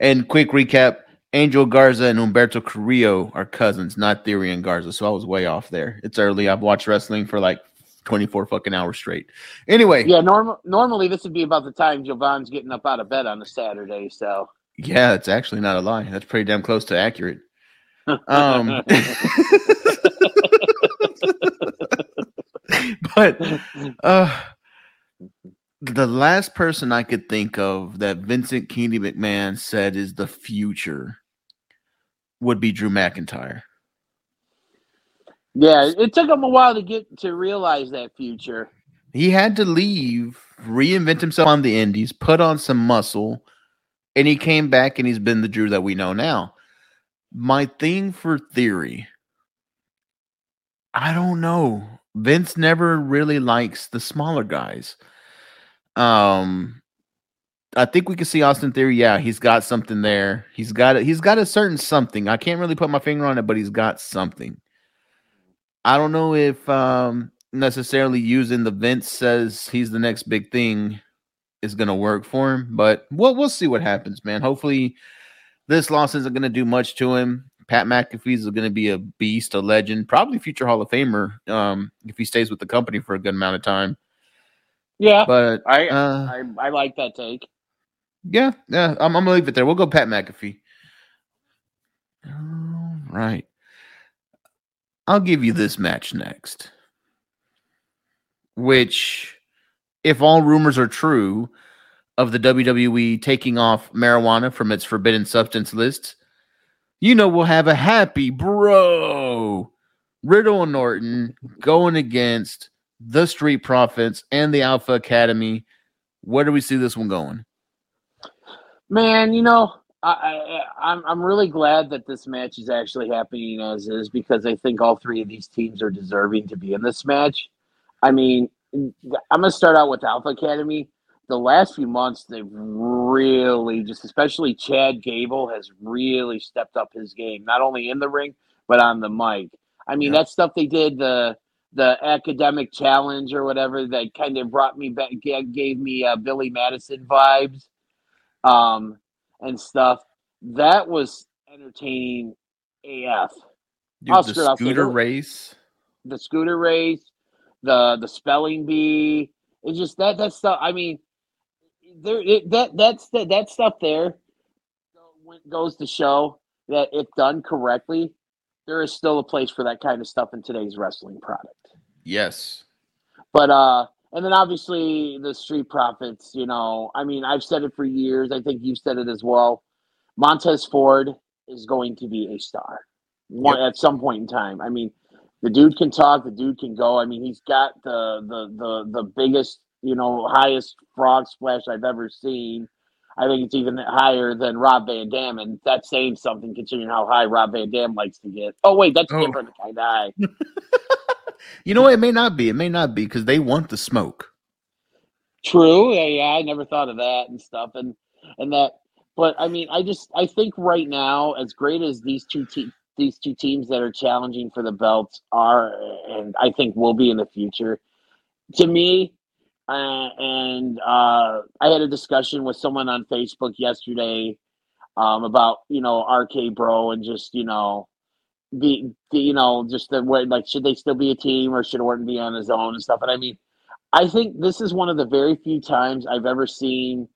and quick recap Angel Garza and Humberto Carrillo are cousins, not Theory and Garza. So I was way off there. It's early. I've watched wrestling for like 24 fucking hours straight. Anyway. Yeah, normal normally this would be about the time Jovan's getting up out of bed on a Saturday, so Yeah, it's actually not a lie. That's pretty damn close to accurate. Um but uh the last person I could think of that Vincent Kennedy McMahon said is the future would be Drew McIntyre. Yeah, it took him a while to get to realize that future. He had to leave, reinvent himself on the indies, put on some muscle, and he came back and he's been the Drew that we know now. My thing for theory, I don't know. Vince never really likes the smaller guys. Um, I think we can see Austin Theory. Yeah, he's got something there. He's got a, he's got a certain something. I can't really put my finger on it, but he's got something. I don't know if um, necessarily using the Vince says he's the next big thing is going to work for him, but we'll we'll see what happens, man. Hopefully, this loss isn't going to do much to him. Pat McAfee is going to be a beast, a legend, probably future Hall of Famer um, if he stays with the company for a good amount of time. Yeah, but I uh, I, I like that take. Yeah, yeah, I'm, I'm gonna leave it there. We'll go Pat McAfee. All right, I'll give you this match next, which, if all rumors are true, of the WWE taking off marijuana from its forbidden substance list, you know we'll have a happy bro Riddle and Orton going against the Street Profits, and the Alpha Academy. Where do we see this one going? Man, you know, I, I, I'm I'm really glad that this match is actually happening as is because I think all three of these teams are deserving to be in this match. I mean, I'm gonna start out with Alpha Academy. The last few months, they've really just, especially Chad Gable, has really stepped up his game, not only in the ring but on the mic. I mean, yeah. that stuff they did the the academic challenge or whatever that kind of brought me back gave me uh, billy madison vibes um and stuff. That was entertaining af Dude, I'll the scooter race? The scooter race the the spelling bee. It's just that that stuff i mean there it, that that's that, that stuff there goes to show that if done correctly there is still a place for that kind of stuff in today's wrestling product. Yes. But uh and then obviously the street profits, you know, I mean, I've said it for years. I think you've said it as well. Montez Ford is going to be a star one, yep. at some point in time. I mean, the dude can talk. The dude can go. I mean, he's got the the the the biggest, you know, highest frog splash I've ever seen. I think it's even higher than Rob Van Dam, and that's saying something considering how high Rob Van Dam likes to get. Oh wait, that's Oh. different kind of high. You know? It may not be. It may not be because they want the smoke. True. Yeah, yeah, I never thought of that and stuff, and and that. But I mean, I just I think right now, as great as these two te- these two teams that are challenging for the belts are, and I think will be in the future. To me, uh, and uh, I had a discussion with someone on Facebook yesterday um, about you know RK Bro and just you know the, the you know just the way like should they still be a team or should Orton be on his own and stuff. And I mean, I think this is one of the very few times I've ever seen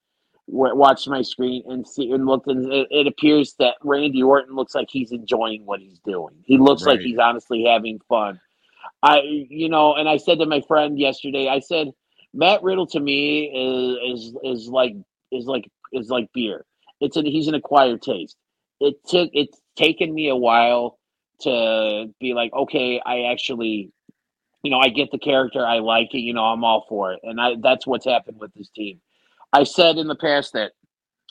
watched my screen and see and looked and it, it appears that Randy Orton looks like he's enjoying what he's doing. He looks like he's honestly having fun. I you know, and I said to my friend yesterday, I said Matt Riddle to me is is is like is like is like beer. It's an he's an acquired taste. It took it's taken me a while to be like, okay, I actually you know, I get the character, I like it, you know, I'm all for it. And I that's what's happened with this team. I said in the past that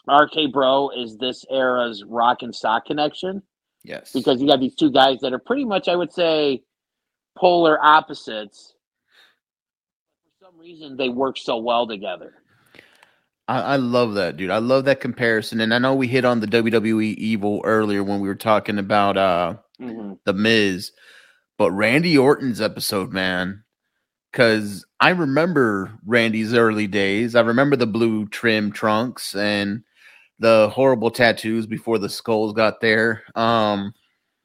RK Bro is this era's rock and sock connection Yes. because you got these two guys that are pretty much, I would say, polar opposites. For some reason, they work so well together. I, I love that, dude. I love that comparison. And I know we hit on the WWE evil earlier when we were talking about uh hmm the Miz, but Randy Orton's episode, man. Cause I remember Randy's early days. I remember the blue trim trunks and the horrible tattoos before the skulls got there. Um,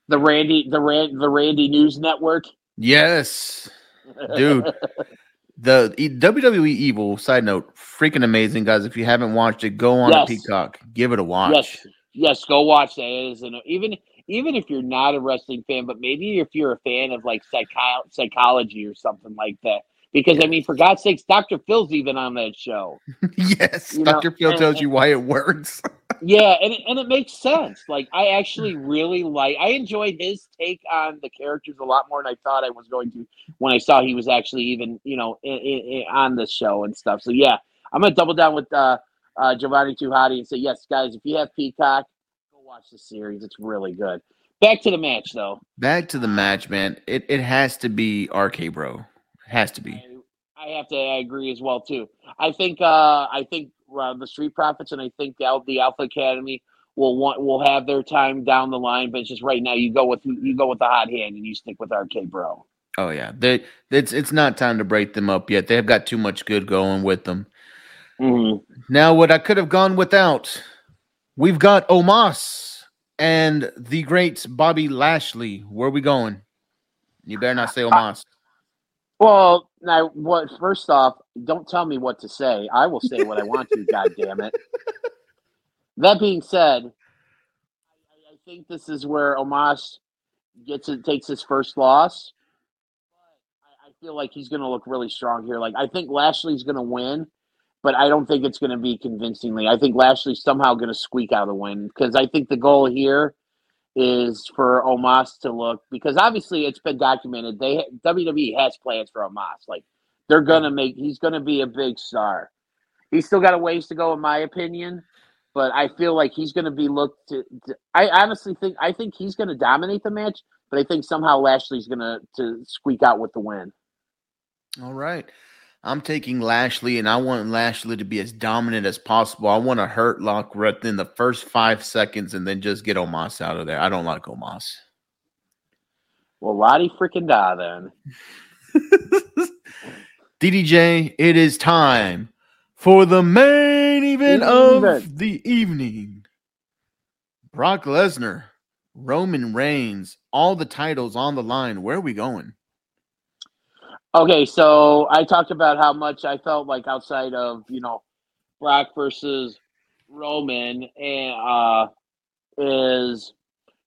The Randy, the Rand, the Randy News Network, yes, Dude. the WWE Evil. Side note, freaking amazing, guys. If you haven't watched it, go on Yes. Peacock, give it a watch. Yes, yes, go watch that. It is an, even even if you're not a wrestling fan, but maybe if you're a fan of like psycho- psychology or something like that. Because I mean, for God's sakes, Dr. Phil's even on that show. yes, You know, Doctor Phil and- tells you why it works. Yeah, and it, and it makes sense. Like I actually really like. I enjoyed his take on the characters a lot more than I thought I was going to when I saw he was actually even you know in, in, on the show and stuff. So yeah, I'm gonna double down with uh, uh, Giovanni Too Hottie and say yes, guys. If you have Peacock, watch the series. It's really good. Back to the match though. Back to the match, man. It it has to be RK Bro. It has to be. I, I have to I agree as well too. I think uh, I think uh, the Street Profits and I think the, the Alpha Academy will want will have their time down the line, but it's just right now you go with you go with the hot hand and you stick with RK Bro. Oh yeah, they it's it's not time to break them up yet. They've got too much good going with them. Mhm. Now, what I could have gone without, we've got Omos and the great Bobby Lashley. Where are we going? You better not say uh, Omos. Well, now what? First off, don't tell me what to say. I will say what I want to. God damn it. That being said, I, I think this is where Omos gets it, takes his first loss. I, I feel like he's going to look really strong here. Like I think Lashley's going to win, but I don't think it's going to be convincingly. I think Lashley's somehow going to squeak out a win because I think the goal here is for Omos to look because obviously it's been documented. They WWE has plans for Omos. Like they're gonna make he's gonna be a big star. He's still got a ways to go, in my opinion. But I feel like he's going to be looked. To, to- I honestly think I think he's going to dominate the match, but I think somehow Lashley's going to to squeak out with the win. All right. I'm taking Lashley, and I want Lashley to be as dominant as possible. I want to hurt Lock right in the first five seconds and then just get Omos out of there. I don't like Omos. Well, Lottie freaking die then. DDJ, it is time for the main event of event. the evening. Brock Lesnar, Roman Reigns, all the titles on the line. Where are we going? Okay, so I talked about how much I felt like outside of you know Brock versus Roman and uh is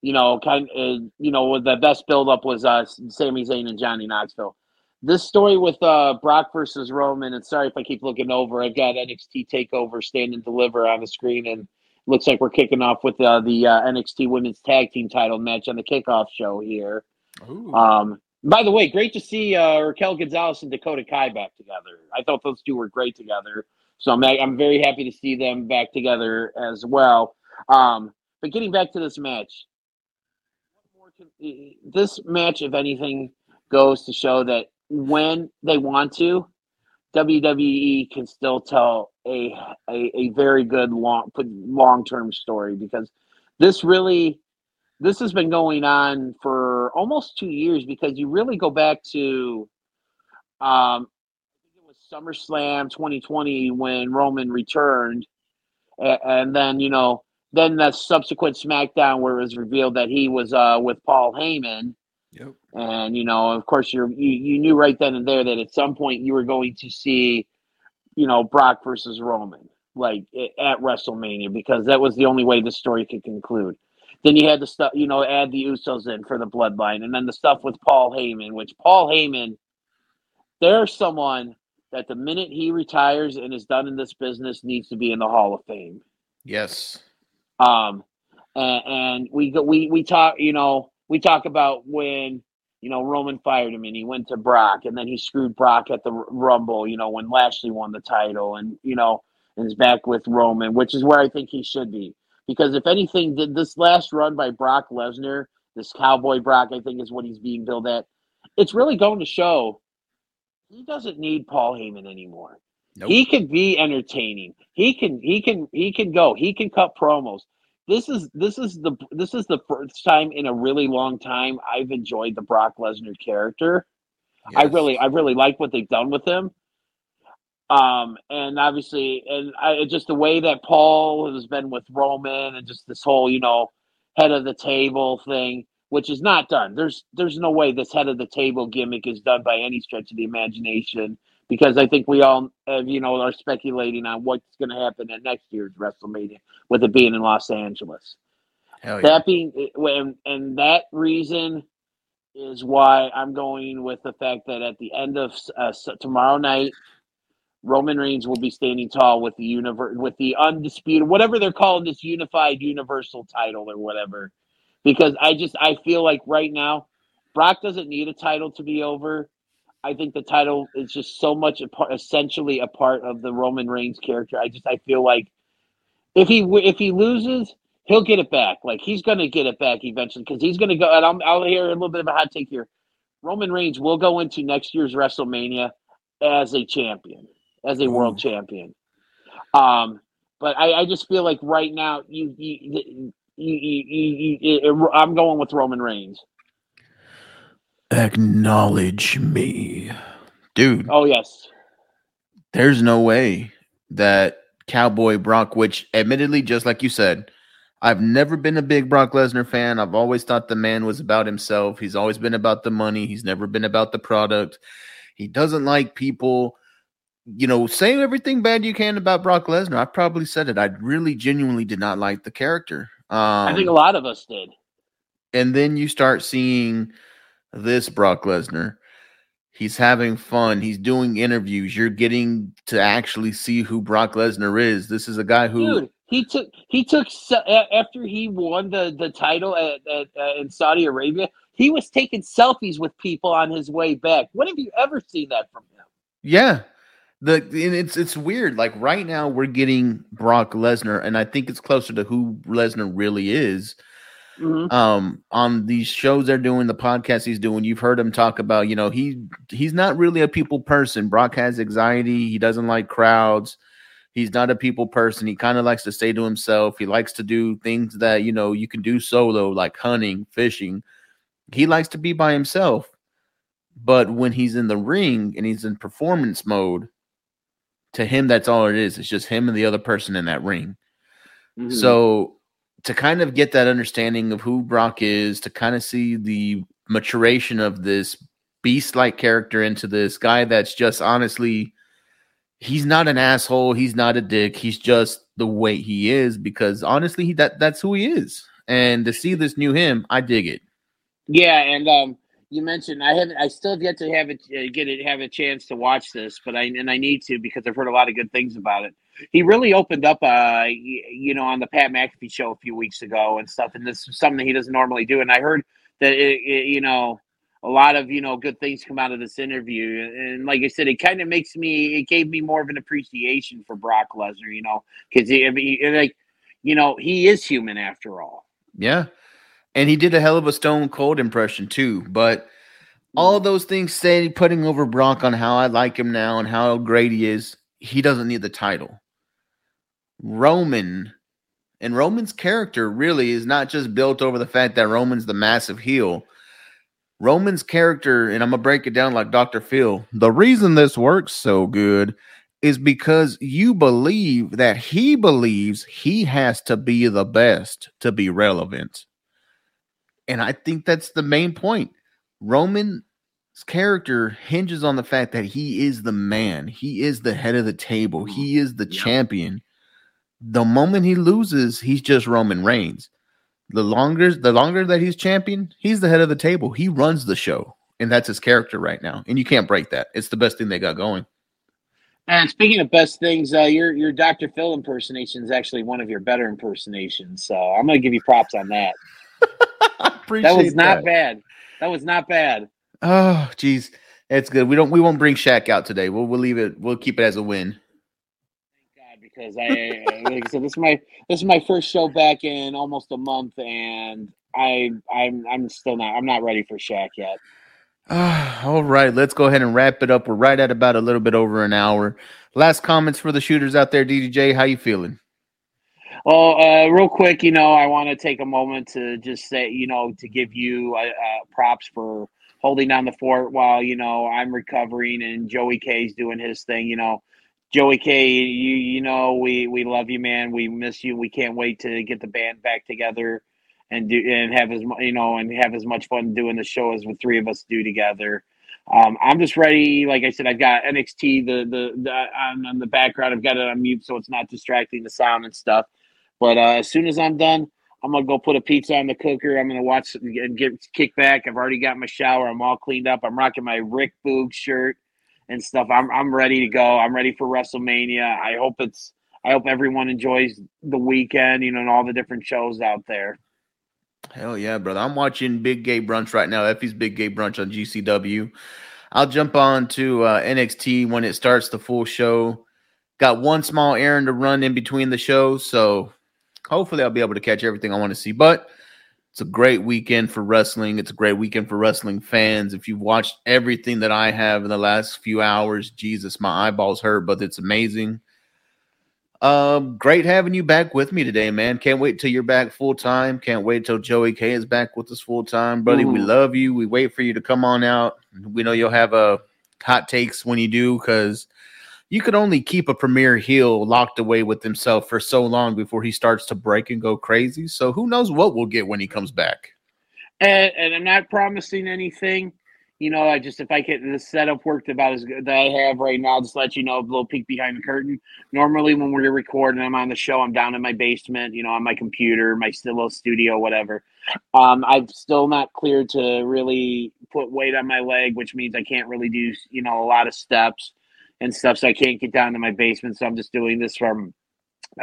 you know kind of you know the best build up was uh Sami Zayn and Johnny Knoxville. This story with uh Brock versus Roman, and sorry if I keep looking over, I've got NXT Takeover Stand and Deliver on the screen, and looks like we're kicking off with uh, the uh, NXT Women's Tag Team Title match on the kickoff show here. Um, By the way, great to see uh, Raquel Gonzalez and Dakota Kai back together. I thought those two were great together. So I'm, I'm very happy to see them back together as well. Um, but getting back to this match, this match, if anything, goes to show that when they want to, WWE can still tell a a, a very good long long term story because this really this has been going on for almost two years because you really go back to um it was SummerSlam 2020 when Roman returned and, and then you know then the subsequent SmackDown where it was revealed that he was uh with Paul Heyman Yep. and you know, of course, you're you, you knew right then and there that at some point you were going to see, you know, Brock versus Roman, like at WrestleMania, because that was the only way the story could conclude. Then you had the stuff, you know, add the Usos in for the bloodline, and then the stuff with Paul Heyman, which Paul Heyman, there's someone that the minute he retires and is done in this business needs to be in the Hall of Fame. Yes. Um, and, and we go, we we talk, you know we talk about when you know Roman fired him and he went to Brock and then he screwed Brock at the Rumble. You know when Lashley won the title and you know and is back with Roman, which is where I think he should be because if anything, did this last run by Brock Lesnar, this Cowboy Brock, I think is what he's being billed at. It's really going to show he doesn't need Paul Heyman anymore. Nope. He can be entertaining. He can he can he can go. He can cut promos this is this is the this is the first time in a really long time I've enjoyed the Brock Lesnar character. Yes. I really I really like what they've done with him. Um, and obviously, and I, just the way that Paul has been with Roman, and just this whole, you know, head of the table thing, which is not done. There's there's no way this head of the table gimmick is done by any stretch of the imagination because I think we all, have, you know, are speculating on what's going to happen at next year's WrestleMania with it being in Los Angeles. Yeah. That being, and, and that reason is why I'm going with the fact that at the end of uh, tomorrow night, Roman Reigns will be standing tall with the universe, with the undisputed, whatever they're calling this unified universal title or whatever. Because I just I feel like right now, Brock doesn't need a title to be over. I think the title is just so much a part, essentially a part of the Roman Reigns character. I just I feel like if he if he loses, he'll get it back. Like he's to get it back eventually because he's to go. And I'll, I'll hear a little bit of a hot take here. Roman Reigns will go into next year's WrestleMania as a champion, as a mm. world champion. Um, but I, I just feel like right now you you, you, you, you I'm going with Roman Reigns. Acknowledge me. Dude. Oh, yes. There's no way that Cowboy Brock, which admittedly, just like you said, I've never been a big Brock Lesnar fan. I've always thought the man was about himself. He's always been about the money. He's never been about the product. He doesn't like people, you know, saying everything bad you can about Brock Lesnar. I probably said it. I really genuinely did not like the character. Um, I think a lot of us did. And then you start seeing this Brock Lesnar. He's having fun. He's doing interviews. You're getting to actually see who Brock Lesnar is. This is a guy who Dude, he took he took after he won the the title at, at uh, in Saudi Arabia. He was taking selfies with people on his way back. When have you ever seen that from him? Yeah, the it's it's weird. Like right now, we're getting Brock Lesnar, and I think it's closer to who Lesnar really is Mm-hmm. Um, on these shows they're doing, the podcast he's doing, you've heard him talk about, you know, he he's not really a people person. Brock has anxiety, he doesn't like crowds, he's not a people person. He kind of likes to stay to himself. He likes to do things that you know you can do solo, like hunting, fishing. He likes to be by himself. But when he's in the ring and he's in performance mode, to him, that's all it is. It's just him and the other person in that ring. Mm-hmm. So to kind of get that understanding of who Brock is, to kind of see the maturation of this beast like character into this guy that's just honestly, he's not an asshole. He's not a dick. He's just the way he is because honestly, he, that that's who he is. And to see this new him, I dig it. Yeah, and um, you mentioned I haven't, I still have yet to have it, uh, get it, have a chance to watch this, but I and I need to because I've heard a lot of good things about it he really opened up, uh, you know, on the Pat McAfee show a few weeks ago and stuff. And this is something he doesn't normally do. And I heard that, it, it, you know, a lot of you know good things come out of this interview, and like I said, it kind of makes me it gave me more of an appreciation for Brock Lesnar, you know, because he, like you know he is human after all. Yeah, and he did a hell of a Stone Cold impression too, but. All mm. those things said, putting over Brock on how I like him now and how great he is, he doesn't need the title. Roman and Roman's character really is not just built over the fact that Roman's the massive heel. Roman's character, and I'm gonna break it down like Dr. Phil. The reason this works so good is because you believe that he believes he has to be the best to be relevant. And I think that's the main point. Roman's character hinges on the fact that he is the man, he is the head of the table, he is the Yeah. champion. The moment he loses, he's just Roman Reigns. The longer the longer that he's champion, he's the head of the table. He runs the show, and that's his character right now. And you can't break that. It's the best thing they got going. And speaking of best things, uh, your your Dr. Phil impersonation is actually one of your better impersonations. So I'm gonna give you props on that. That was not bad. That was not bad. Oh, geez, it's good. We don't. We won't bring Shaq out today. We'll we'll leave it. We'll keep it as a win. Thank God, because I like I said, this is my this is my first show back in almost a month, and I I'm I'm still not I'm not ready for Shaq yet. Ah, all right, let's go ahead and wrap it up. We're right at about a little bit over an hour. Last comments for the shooters out there, DDJ. How you feeling? Well, uh, real quick, you know, I want to take a moment to just say, you know, to give you uh, uh, props for holding down the fort while you know I'm recovering and Joey K's doing his thing. You know, Joey K, you you know, we we love you, man. We miss you. We can't wait to get the band back together and do and have as you know and have as much fun doing the show as the three of us do together. Um, I'm just ready. Like I said, I've got NXT the the, the on, on the background. I've got it on mute so it's not distracting the sound and stuff. But uh, as soon as I'm done, I'm gonna go put a pizza on the cooker. I'm gonna watch and get kick back. I've already got my shower. I'm all cleaned up. I'm rocking my Rick Boogs shirt and stuff. I'm I'm ready to go. I'm ready for WrestleMania. I hope it's. I hope everyone enjoys the weekend. You know, and all the different shows out there. Hell yeah, brother. I'm watching Big Gay Brunch right now. Effy's Big Gay Brunch on GCW. I'll jump on to uh, NXT when it starts the full show. Got one small errand to run in between the shows, so hopefully I'll be able to catch everything I want to see. But it's a great weekend for wrestling. It's a great weekend for wrestling fans. If you've watched everything that I have in the last few hours, Jesus, my eyeballs hurt, but it's amazing. Um, great having you back with me today, man. Can't wait till you're back full time. Can't wait till Joey K is back with us full time, buddy. We love you. We wait for you to come on out. We know you'll have a hot takes when you do, because you could only keep a premier heel locked away with himself for so long before he starts to break and go crazy. So who knows what we'll get when he comes back. And, and I'm not promising anything. You know, I just if I get the setup worked about as good that I have right now, just let you know a little peek behind the curtain. Normally, when we're recording, I'm on the show. I'm down in my basement, you know, on my computer, my still studio, whatever. Um, I'm still not cleared to really put weight on my leg, which means I can't really do, you know, a lot of steps and stuff. So I can't get down to my basement. So I'm just doing this from.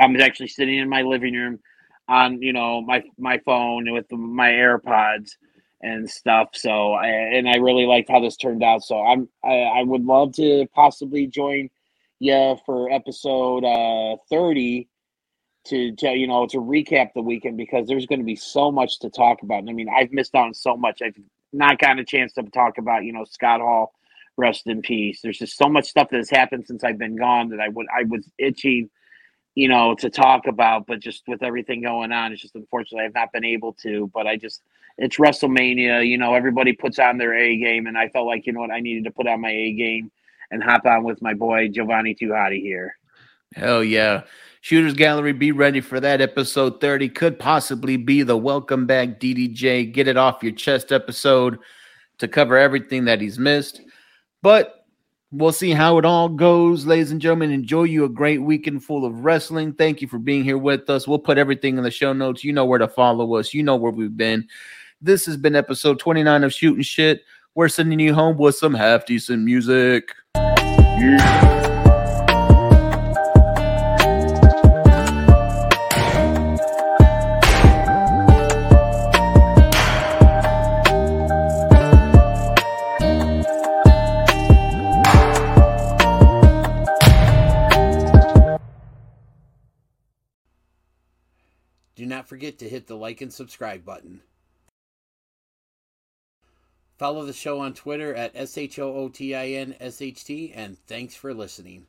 I'm actually sitting in my living room on, you know, my my phone with my AirPods and stuff. So, I, and I really liked how this turned out. So, I'm I, I would love to possibly join you for episode uh 30 to, to you know to recap the weekend because there's going to be so much to talk about. And I mean, I've missed out on so much. I've not gotten a chance to talk about you know Scott Hall, rest in peace. There's just so much stuff that has happened since I've been gone that I would I was itching you know, to talk about, but just with everything going on, it's just unfortunately I've not been able to. But I just, it's WrestleMania, you know, everybody puts on their A game, and I felt like, you know what, I needed to put on my A game and hop on with my boy Giovanni Too Hottie here. Hell yeah. Shooters Gallery, be ready for that. Episode 30 could possibly be the welcome back DDJ, get it off your chest episode to cover everything that he's missed. But we'll see how it all goes. Ladies and gentlemen, enjoy you a great weekend full of wrestling. Thank you for being here with us. We'll put everything in the show notes. You know where to follow us, you know where we've been. This has been episode 29 of Shooting Shit. We're sending you home with some half decent music. Not forget to hit the like and subscribe button. Follow the show on Twitter at SHOOTINSHT, and thanks for listening.